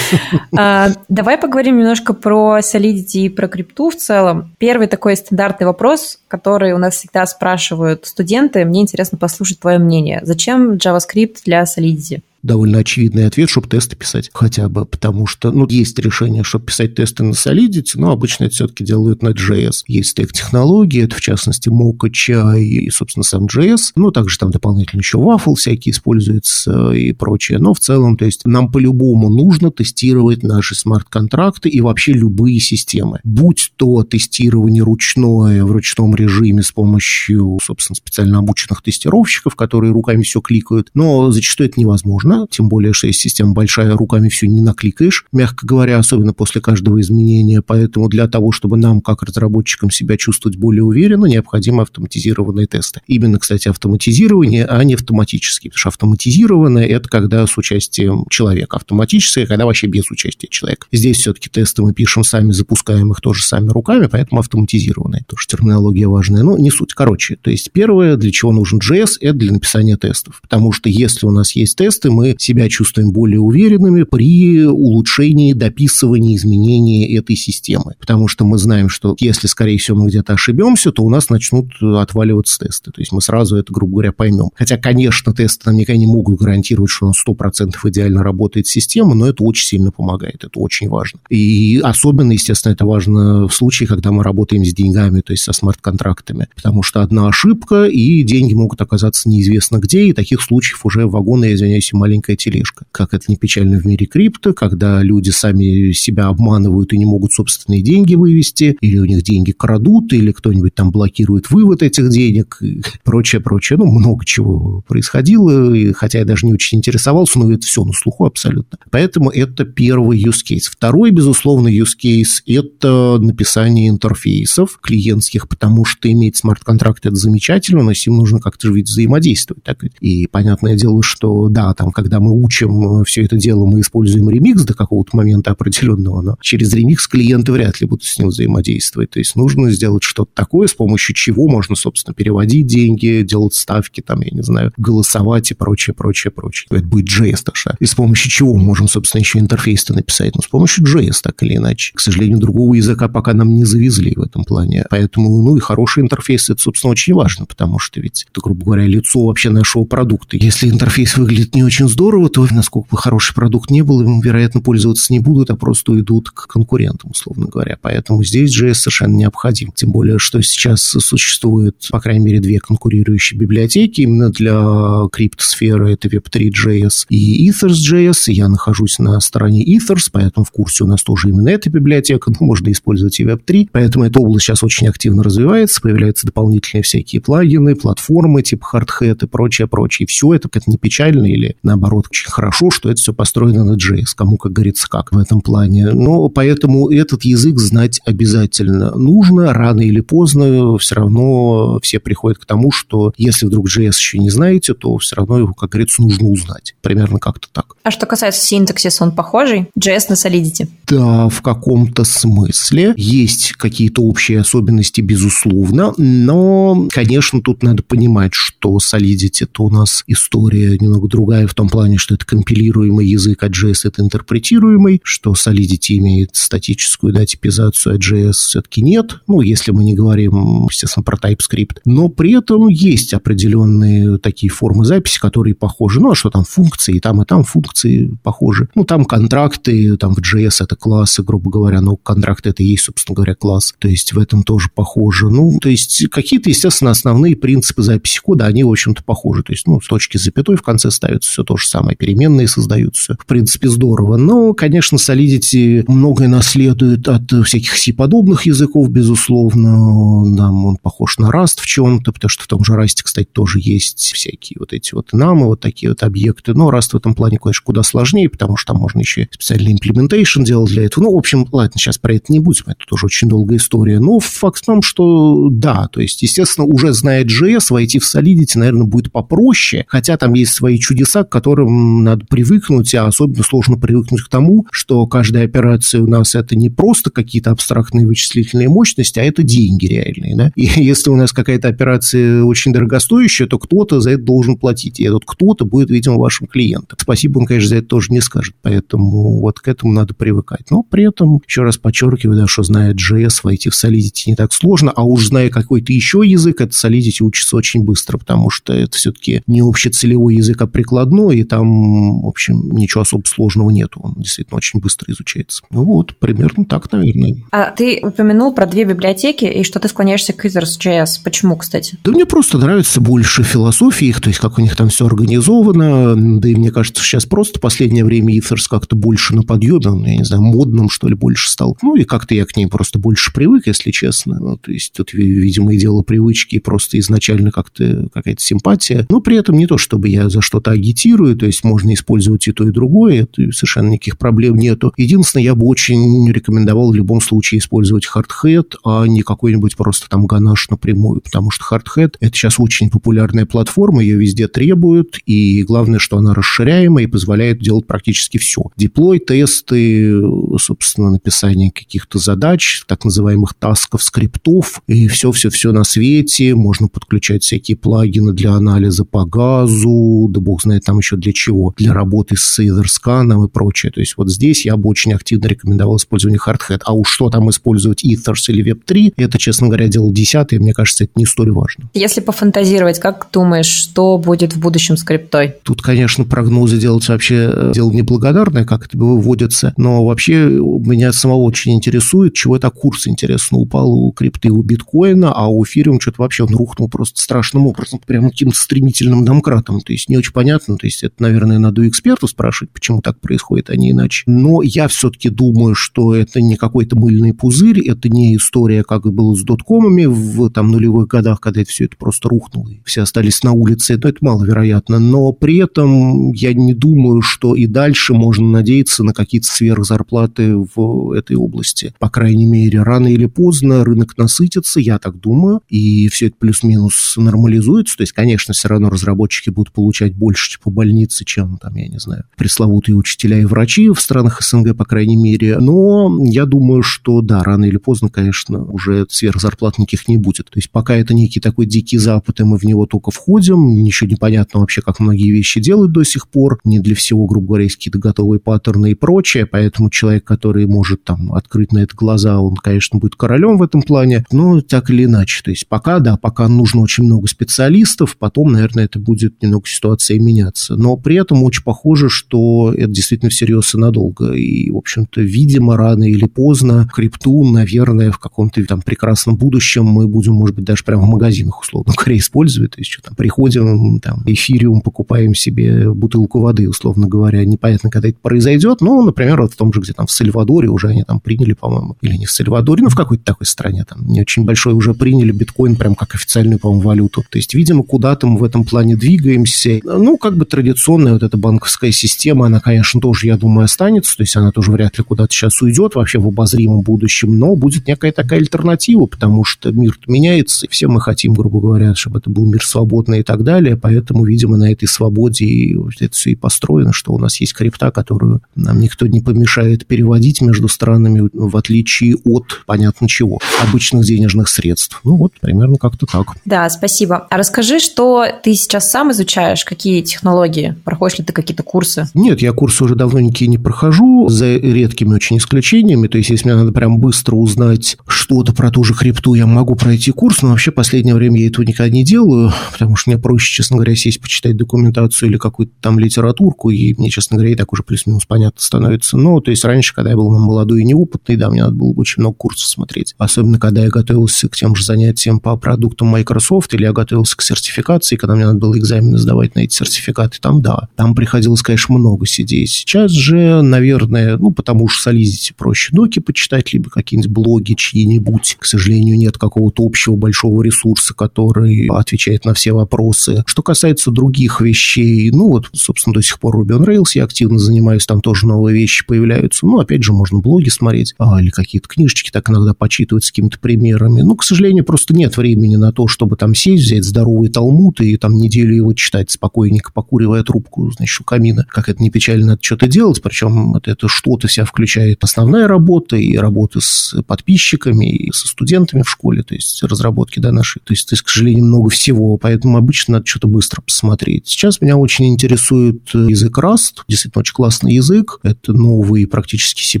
Speaker 1: А, давай поговорим немножко про Solidity и про крипту в целом. Первый такой стандартный вопрос, который у нас всегда спрашивают студенты. Мне интересно послушать твое мнение. Зачем JavaScript для Solidity?
Speaker 2: Довольно очевидный ответ, чтобы тесты писать хотя бы, потому что, ну, есть решение, чтобы писать тесты на Solidity, но обычно это все-таки делают на JS. Есть стек технологии, это в частности Mocha, Chai и, собственно, сам JS, ну, также там дополнительно еще Waffle всякие используются и прочее, но в целом, то есть нам по-любому нужно тестировать наши смарт-контракты и вообще любые системы. Будь то тестирование ручное в ручном режиме с помощью, собственно, специально обученных тестировщиков, которые руками все кликают, но зачастую это невозможно тем более, что есть система большая, руками все не накликаешь, мягко говоря, особенно после каждого изменения. Поэтому для того, чтобы нам, как разработчикам, себя чувствовать более уверенно, необходимы автоматизированные тесты. Именно, кстати, автоматизирование, а не автоматические. Потому что автоматизированное – это когда с участием человека. Автоматическое – когда вообще без участия человека. Здесь все-таки тесты мы пишем сами, запускаем их тоже сами руками, поэтому автоматизированные. Тоже терминология важная. Но не суть. Короче, то есть первое, для чего нужен JS, это для написания тестов. Потому что если у нас есть тесты, мы себя чувствуем более уверенными при улучшении, дописывании, изменении этой системы. Потому что мы знаем, что если, скорее всего, мы где-то ошибемся, то у нас начнут отваливаться тесты. То есть мы сразу это, грубо говоря, поймем. Хотя, конечно, тесты нам никогда не могут гарантировать, что на 100% идеально работает система, но это очень сильно помогает, это очень важно. И особенно, естественно, это важно в случае, когда мы работаем с деньгами, то есть со смарт-контрактами. Потому что одна ошибка, и деньги могут оказаться неизвестно где, и таких случаев уже вагоны, я извиняюсь, маленькая тележка. Как это не печально в мире крипто, когда люди сами себя обманывают и не могут собственные деньги вывести, или у них деньги крадут, или кто-нибудь там блокирует вывод этих денег, и прочее, прочее. Ну, много чего происходило, и, хотя я даже не очень интересовался, но это все на слуху абсолютно. Поэтому это первый use case. Второй, безусловно, use case – это написание интерфейсов клиентских, потому что иметь смарт-контракт – это замечательно, но с ним нужно как-то же ведь взаимодействовать. Так? И понятное дело, что да, там когда мы учим все это дело, мы используем ремикс до какого-то момента определенного, но через ремикс клиенты вряд ли будут с ним взаимодействовать. То есть нужно сделать что-то такое, с помощью чего можно, собственно, переводить деньги, делать ставки, там, я не знаю, голосовать и прочее, прочее, прочее. Это будет JS, что. И с помощью чего мы можем, собственно, еще интерфейс-то написать? Ну, с помощью JS, так или иначе. К сожалению, другого языка пока нам не завезли в этом плане. Поэтому, ну, и хороший интерфейс, это, собственно, очень важно, потому что ведь это, грубо говоря, лицо вообще нашего продукта. Если интерфейс выглядит не очень здорово, то насколько бы хороший продукт не был, им, вероятно, пользоваться не будут, а просто уйдут к конкурентам, условно говоря. Поэтому здесь JS совершенно необходим. Тем более, что сейчас существует, по крайней мере, две конкурирующие библиотеки именно для криптосферы. Это Web3.js и Ethers.js. Я нахожусь на стороне Ethers, поэтому в курсе у нас тоже именно эта библиотека, но можно использовать и Web3. Поэтому эта область сейчас очень активно развивается, появляются дополнительные всякие плагины, платформы типа Hardhat и прочее, прочее. И все это, это не печально или, наоборот, очень хорошо, что это все построено на JS. Кому, как говорится, как в этом плане. Но поэтому этот язык знать обязательно нужно. Рано или поздно все равно все приходят к тому, что если вдруг JS еще не знаете, то все равно его, как говорится, нужно узнать. Примерно как-то так.
Speaker 1: А что касается синтаксиса, он похожий? JS на Solidity?
Speaker 2: Да, в каком-то смысле. Есть какие-то общие особенности, безусловно, но, конечно, тут надо понимать, что Solidity – это у нас история немного другая в том плане, что это компилируемый язык, а JS – это интерпретируемый, что Solidity имеет статическую да, типизацию, а JS все-таки нет. Ну, если мы не говорим, естественно, про TypeScript. Но при этом есть определенные такие формы записи, которые похожи. Ну, а что там функции? И там, и там функции похожи. Ну, там контракты, там в JS это классы, грубо говоря, но контракт это и есть, собственно говоря, класс. То есть в этом тоже похоже. Ну, то есть какие-то, естественно, основные принципы записи кода, они, в общем-то, похожи. То есть, ну, с точки с запятой в конце ставится все то же самое. Переменные создаются. В принципе, здорово. Но, конечно, Solidity многое наследует от всяких C-подобных языков, безусловно. Нам он похож на Rust в чем-то, потому что в том же Rust, кстати, тоже есть всякие вот эти вот намы, вот такие вот объекты. Но Rust в этом плане, конечно, куда сложнее, потому что там можно еще специальный implementation делать для этого. Ну, в общем, ладно, сейчас про это не будем, это тоже очень долгая история. Но факт в том, что да, то есть, естественно, уже зная JS, войти в Solidity, наверное, будет попроще, хотя там есть свои чудеса, к которым надо привыкнуть, а особенно сложно привыкнуть к тому, что каждая операция у нас это не просто какие-то абстрактные вычислительные мощности, а это деньги реальные, да. И если у нас какая-то операция очень дорогостоящая, то кто-то за это должен платить, и этот кто-то будет, видимо, вашим клиентом. Спасибо он, конечно, за это тоже не скажет, поэтому вот к этому надо привыкать. Но при этом, еще раз подчеркиваю, да, что зная JS, войти в Solidity не так сложно, а уж зная какой-то еще язык, это Solidity учится очень быстро, потому что это все-таки не общецелевой язык, а прикладной, и там, в общем, ничего особо сложного нету. Он действительно очень быстро изучается. Ну вот, примерно так, наверное.
Speaker 1: А ты упомянул про две библиотеки, и что ты склоняешься к Ethers.js. Почему, кстати?
Speaker 2: Да мне просто нравится больше философии их, то есть как у них там все организовано, да и мне кажется, сейчас просто в последнее время Ethers как-то больше на подъеме, он, я не знаю, модным, что ли, больше стал. Ну и как-то я к ней просто больше привык, если честно. Ну, то есть тут, видимо, и дело привычки, и просто изначально как-то какая-то симпатия. Но при этом не то, чтобы я за что-то агитирую, то есть можно использовать и то, и другое, это совершенно никаких проблем нету. Единственное, я бы очень рекомендовал в любом случае использовать Hardhat, а не какой-нибудь просто там ганаш напрямую, потому что Hardhat – это сейчас очень популярная платформа, ее везде требуют, и главное, что она расширяемая и позволяет делать практически все. Деплой, тесты, собственно, написание каких-то задач, так называемых тасков, скриптов, и все-все-все на свете. Можно подключать всякие плагины для анализа по газу, да бог знает там еще для чего, для работы с Etherskан и прочее. То есть вот здесь я бы очень активно рекомендовал использование Hardhat. А уж что там использовать Ethers или Web3, это, честно говоря, дело десятое, мне кажется, это не столь важно.
Speaker 1: Если пофантазировать, как думаешь, что будет в будущем скриптой?
Speaker 2: Тут, конечно, прогнозы делать вообще э, дело неблагодарное, как это выводится, но вообще меня самого очень интересует, чего это курс, интересно, упал у крипты, у биткоина, а у эфириум что-то вообще он рухнул просто страшным образом, прям каким-то стремительным домкратом, то есть не очень понятно, то есть это, наверное, надо у экспертов спрашивать, почему так происходит, а не иначе. Но я все-таки думаю, что это не какой-то мыльный пузырь, это не история, как было с доткомами в там нулевых годах, когда это все это просто рухнуло, и все остались на улице, но это маловероятно. Но при этом я не думаю, что и дальше можно надеяться на какие-то сверхзарплаты зарплаты в этой области. По крайней мере, рано или поздно рынок насытится, я так думаю, и все это плюс-минус нормализуется. То есть, конечно, все равно разработчики будут получать больше по больнице, чем, там, я не знаю, пресловутые учителя и врачи в странах СНГ, по крайней мере. Но я думаю, что, да, рано или поздно, конечно, уже сверхзарплат никаких не будет. То есть, пока это некий такой дикий запад, и мы в него только входим, ничего непонятно вообще, как многие вещи делают до сих пор. Не для всего, грубо говоря, есть какие-то готовые паттерны и прочее, поэтому человек, который может там открыть на это глаза, он, конечно, будет королем в этом плане, но так или иначе. То есть пока, да, пока нужно очень много специалистов, потом, наверное, это будет немного ситуация меняться. Но при этом очень похоже, что это действительно всерьез и надолго. И, в общем-то, видимо, рано или поздно крипту, наверное, в каком-то там прекрасном будущем мы будем, может быть, даже прямо в магазинах, условно говоря, использовать. То есть, что там, приходим, там, эфириум покупаем себе бутылку воды, условно говоря. Непонятно, когда это произойдет. Ну, например, вот в том же, где там в Сальвадоре уже они там приняли, по-моему, или не в Сальвадоре, но в какой-то такой стране там не очень большой уже приняли биткоин прям как официальную, по-моему, валюту. То есть, видимо, куда-то мы в этом плане двигаемся. Ну, как бы традиционная вот эта банковская система, она, конечно, тоже, я думаю, останется. То есть, она тоже вряд ли куда-то сейчас уйдет вообще в обозримом будущем, но будет некая такая альтернатива, потому что мир меняется, и все мы хотим, грубо говоря, чтобы это был мир свободный и так далее. Поэтому, видимо, на этой свободе и это все и построено, что у нас есть крипта, которую нам никто не помешает переводить между странами, в отличие от, понятно чего, обычных денежных средств. Ну вот, примерно как-то так.
Speaker 1: Да, спасибо. А расскажи, что ты сейчас сам изучаешь, какие технологии? Проходишь ли ты какие-то курсы?
Speaker 2: Нет, я курсы уже давно никакие не прохожу, за редкими очень исключениями. То есть, если мне надо прям быстро узнать что-то про ту же крипту, я могу пройти курс, но вообще последнее время я этого никогда не делаю, потому что мне проще, честно говоря, сесть почитать документацию или какую-то там литературку, и мне, честно говоря, и так уже плюс-минус понятно становится. Ну, то есть, раньше, когда я был молодой и неопытный, да, мне надо было очень много курсов смотреть. Особенно, когда я готовился к тем же занятиям по продуктам Microsoft, или я готовился к сертификации, когда мне надо было экзамены сдавать на эти сертификаты, там, да, там приходилось, конечно, много сидеть. Сейчас же, наверное, ну, потому что солидите проще доки почитать, либо какие-нибудь блоги чьи-нибудь. К сожалению, нет какого-то общего большого ресурса, который отвечает на все вопросы. Что касается других вещей, ну, вот, собственно, до сих пор Ruby on Rails я активно занимаюсь, там тоже новые вещи появляются. Ну, опять же, можно блоги смотреть, а, или какие-то книжечки так иногда почитывать с какими-то примерами. Ну, к сожалению, просто нет времени на то, чтобы там сесть, взять здоровый талмуд и там неделю его читать спокойненько, покуривая трубку, значит, у камина. Как это не печально, надо что-то делать, причем это, это что-то себя включает основная работа и работа с подписчиками, и со студентами в школе, то есть разработки, да, наши. То есть, то есть, к сожалению, много всего, поэтому обычно надо что-то быстро посмотреть. Сейчас меня очень интересует язык Rust, действительно очень классный язык, это новый практически C++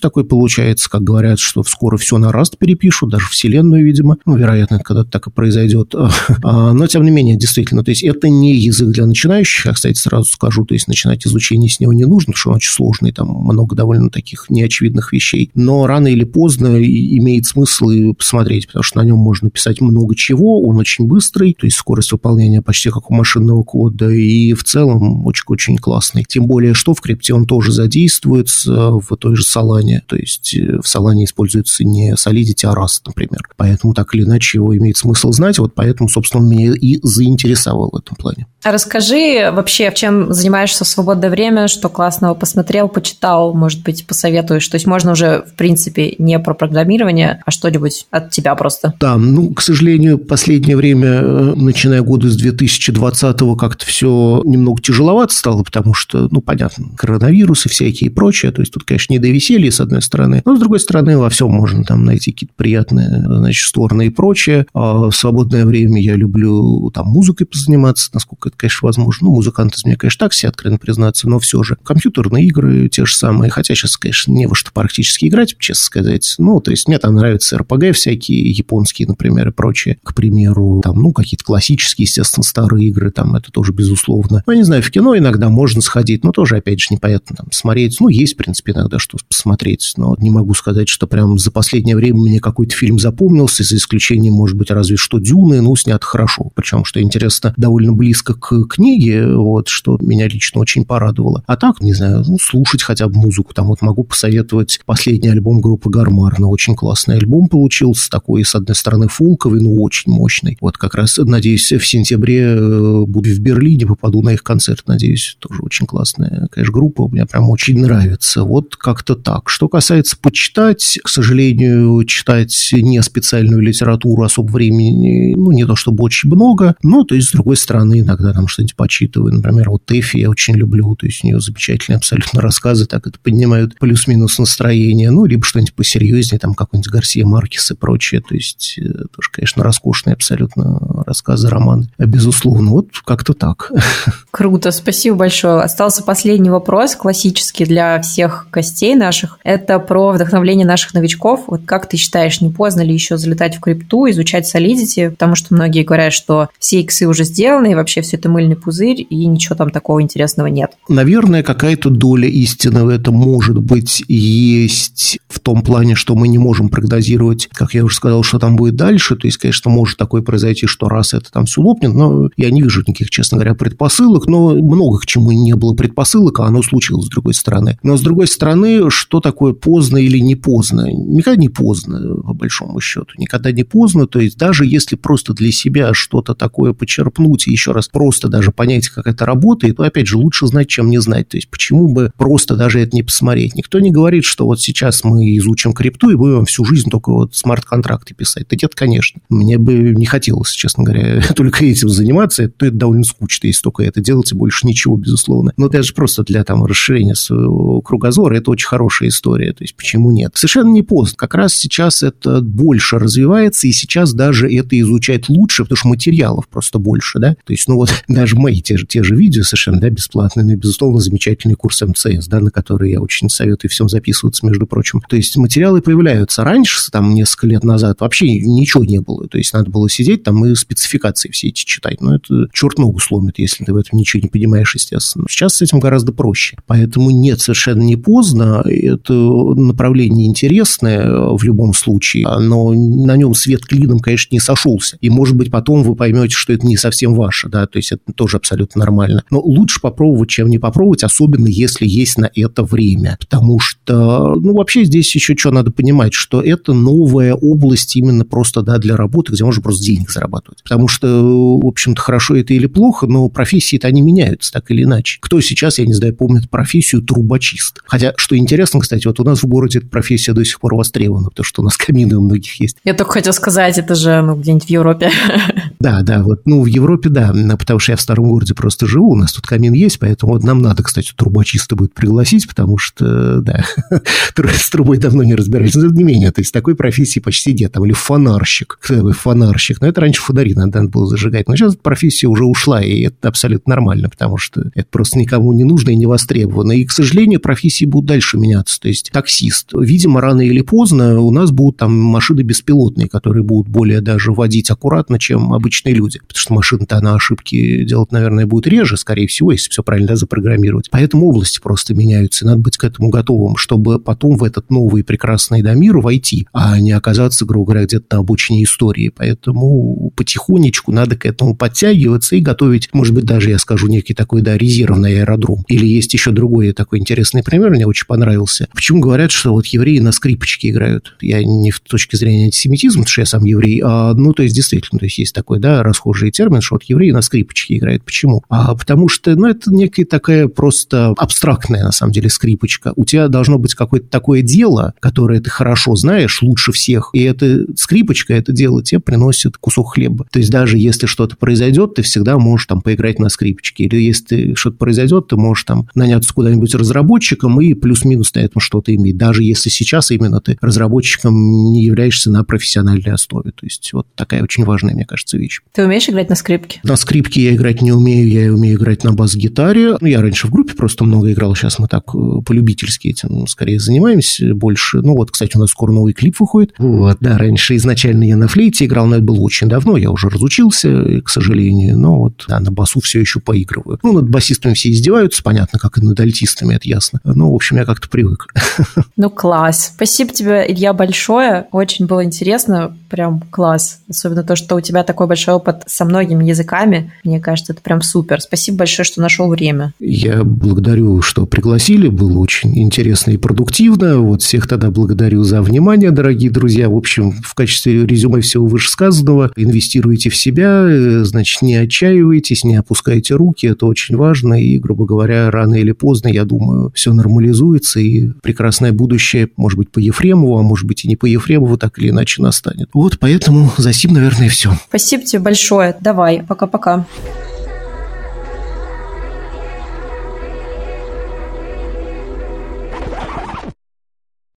Speaker 2: такой получается, как говорят, что скоро все на Rust перепишут, даже вселенную, видимо, ну, вероятно, когда-то так и произойдет, а, но, тем не менее, действительно, то есть, это не язык для начинающих, я, кстати, сразу скажу, то есть, начинать изучение с него не нужно, что он очень сложный, там много довольно таких неочевидных вещей, но рано или поздно имеет смысл и посмотреть, потому что на нем можно писать много чего, он очень быстрый, то есть скорость выполнения почти как у машинного кода, и в целом очень-очень классный. Тем более, что в крипте он тоже задействуется в той же Solana, то есть э, в Solana используется не Solidity, а Rust, например. Поэтому так или иначе его имеет смысл знать, вот поэтому, собственно, он меня и заинтересовал в этом плане.
Speaker 1: А расскажи вообще, чем занимаешься в свободное время, что классного посмотрел, почитал, может быть, посоветуешь? То есть можно уже, в принципе, не про программирование, а что-нибудь от тебя просто.
Speaker 2: Да, ну, к сожалению, последнее время, э, начиная года с 2020-го, как-то все немного тяжеловато стало, потому что, ну, понятно, коронавирусы всякие и прочее. То есть тут, конечно, не до веселья, с одной стороны, но с другой стороны, во всем можно там найти какие-то приятные, значит, стороны и прочее. А в свободное время я люблю там музыкой позаниматься, насколько это, конечно, возможно. Ну, музыканты из меня, конечно, так себе, откровенно признаться, но все же. Компьютерные игры те же самые, хотя сейчас, конечно, не во что практически играть, честно сказать. Ну, то есть мне там нравятся РПГ всякие, японские, например, и прочее. К примеру, там, ну, какие-то классические, естественно, старые игры, там, это тоже безусловно. Ну, не знаю, в кино иногда можно сходить, но тоже, опять же, непонятно, там, смотреть. Ну, есть, в принципе, иногда что посмотреть, но не могу сказать, что прям за последнее время мне какой-то фильм запомнился, за исключением, может быть, разве что «Дюны», ну, снят хорошо. Причем, что интересно, довольно близко к книге, вот, что меня лично очень порадовало. А так, не знаю, ну, слушать хотя бы музыку. Там вот могу посоветовать последний альбом группы Гармар. Ну, очень классный альбом получился, такой, с одной стороны, фолковый, но очень мощный. Вот как раз, надеюсь, в сентябре э, буду в Берлине, попаду на их концерт, надеюсь, тоже очень классная, конечно, группа, мне прям очень нравится. Вот как-то так. Что касается почитать, к сожалению, читать не специальную литературу особо времени, ну, не то чтобы очень много, но, то есть, с другой стороны, иногда там что-нибудь почитываю. Например, вот Тэфи я очень люблю, то есть, у нее замечательные абсолютно рассказы, так это поднимают плюс-минус настроение, ну, либо что-нибудь посерьезнее, там, какой-нибудь Гарсия Маркес и прочее, то есть, э, тоже, конечно, роскошные абсолютно рассказы, романы, безусловно. Вот как-то так.
Speaker 1: Круто, спасибо большое. Остался последний вопрос, классический для всех гостей наших. Это про вдохновление наших новичков. Вот как ты считаешь, не поздно ли еще залетать в крипту, изучать Solidity? Потому что многие говорят, что все иксы уже сделаны, и вообще все это мыльный пузырь, и ничего там такого интересного нет.
Speaker 2: Наверное, какая-то доля истины в этом может быть есть в том плане, что мы не можем прогнозировать, как я уже сказал, что там будет дальше. То есть, конечно, может такое произойти, что раз это там все лопнет, но я не вижу никаких, честно говоря, предпосылок, но много к чему не было предпосылок, а оно случилось с другой стороны. Но с другой стороны, что такое поздно или не поздно? Никогда не поздно, по большому счету. Никогда не поздно. То есть даже если просто для себя что-то такое почерпнуть и еще раз просто даже понять, как это работает, то, опять же, лучше знать, чем не знать. То есть почему бы просто даже это не посмотреть? Никто не говорит, что вот сейчас мы изучим крипту и будем всю жизнь только вот смарт-контракты писать. Да нет, конечно. Мне бы не хотелось, честно говоря, только этим заниматься. То это довольно скучно, если только это делать, и больше ничего, безусловно. Но это же просто для там расширения своего кругозора, это очень хорошая история. То есть почему нет? Совершенно не поздно. Как раз сейчас это больше развивается, и сейчас даже это изучать лучше, потому что материалов просто больше, да? То есть, ну вот даже мои те же, те же видео совершенно, да, бесплатные, но, безусловно, замечательный курс МЦС, да, на который я очень советую всем записываться, между прочим. То есть материалы появляются. Раньше, там, несколько лет назад, вообще ничего не было. То есть надо было сидеть там и спецификации все эти читать. Но это черт ногу сломит, если ты в этом ничего не понимаешь, естественно. Сейчас с этим гораздо проще. Поэтому нет, совершенно не поздно. Это направление интересное в любом случае, но на нем свет клином, конечно, не сошелся. И, может быть, потом вы поймете, что это не совсем ваше, да, то есть это тоже абсолютно нормально. Но лучше попробовать, чем не попробовать, особенно если есть на это время. Потому что, ну, вообще здесь еще что надо понимать, что это новая область именно просто, да, для работы, где можно просто денег зарабатывать. Потому что, в общем-то, хорошо это или плохо, но профессии-то они меняются так или иначе. Кто сейчас, я не знаю, помнит профессию трубочист? Хотя, что интересно, кстати, вот у нас в городе эта профессия до сих пор востребована, потому что у нас камины у многих есть.
Speaker 1: Я только хотел сказать, это же ну, где-нибудь в Европе.
Speaker 2: Да, да, вот, ну, в Европе, да, потому что я в старом городе просто живу, у нас тут камин есть, поэтому вот нам надо, кстати, трубочиста будет пригласить, потому что, да, с трубой давно не разбирались, но не менее, то есть такой профессии почти нет, там, или фонарщик, фонарщик, но это раньше фонари надо было зажигать, но сейчас профессия уже ушла, и это абсолютно нормально, потому что это просто никому не нужно и не востребовано, и, к сожалению, профессии будут дальше меняться, то есть таксист, видимо, рано или поздно у нас будут там машины беспилотные, которые будут более даже водить аккуратно, чем обычные люди. Потому что машина-то на ошибки делать, наверное, будет реже, скорее всего, если все правильно да, запрограммировать. Поэтому области просто меняются. Надо быть к этому готовым, чтобы потом в этот новый прекрасный домир войти, а не оказаться, грубо говоря, где-то на обочине истории. Поэтому потихонечку надо к этому подтягиваться и готовить, может быть, даже, я скажу, некий такой, да, резервный аэродром. Или есть еще другой такой интересный пример, мне очень понравился. Почему говорят, что вот евреи на скрипочке играют? Я не в точке зрения антисемитизма, потому что я сам еврей, а, ну, то есть, действительно, то есть, есть такой, да, расхожий термин, что вот евреи на скрипочке играют. Почему? А потому что, ну, это некая такая просто абстрактная, на самом деле, скрипочка. У тебя должно быть какое-то такое дело, которое ты хорошо знаешь, лучше всех, и эта скрипочка, это дело тебе приносит кусок хлеба. То есть, даже если что-то произойдет, ты всегда можешь там поиграть на скрипочке. Или если что-то произойдет, ты можешь там наняться куда-нибудь разработчиком и плюс-минус на этом что-то иметь. Даже если сейчас именно ты разработчиком не являешься на профессиональной основе. То есть, вот такая очень важная, мне кажется, вещь.
Speaker 1: Ты умеешь играть на скрипке?
Speaker 2: На скрипке я играть не умею, я умею играть на бас-гитаре. Ну, я раньше в группе просто много играл, сейчас мы так э, полюбительски этим скорее занимаемся больше. Ну, вот, кстати, у нас скоро новый клип выходит. Вот, да, раньше изначально я на флейте играл, но это было очень давно, я уже разучился, к сожалению, но вот, да, на басу все еще поигрываю. Ну, над басистами все издеваются, понятно, как и над альтистами, это ясно. Ну, в общем, я как-то привык.
Speaker 1: Ну, класс. Спасибо тебе, Илья, большое. Очень было интересно, прям класс. Особенно то, что у тебя такой большой большой опыт со многими языками. Мне кажется, это прям супер. Спасибо большое, что нашел время.
Speaker 2: Я благодарю, что пригласили. Было очень интересно и продуктивно. Вот всех тогда благодарю за внимание, дорогие друзья. В общем, в качестве резюме всего вышесказанного, инвестируйте в себя, э, значит, не отчаивайтесь, не опускайте руки. Это очень важно. И, грубо говоря, рано или поздно, я думаю, все нормализуется. И прекрасное будущее, может быть, по Ефремову, а может быть и не по Ефремову, так или иначе настанет. Вот поэтому за сим, наверное, все.
Speaker 1: Спасибо большое. Давай, пока-пока.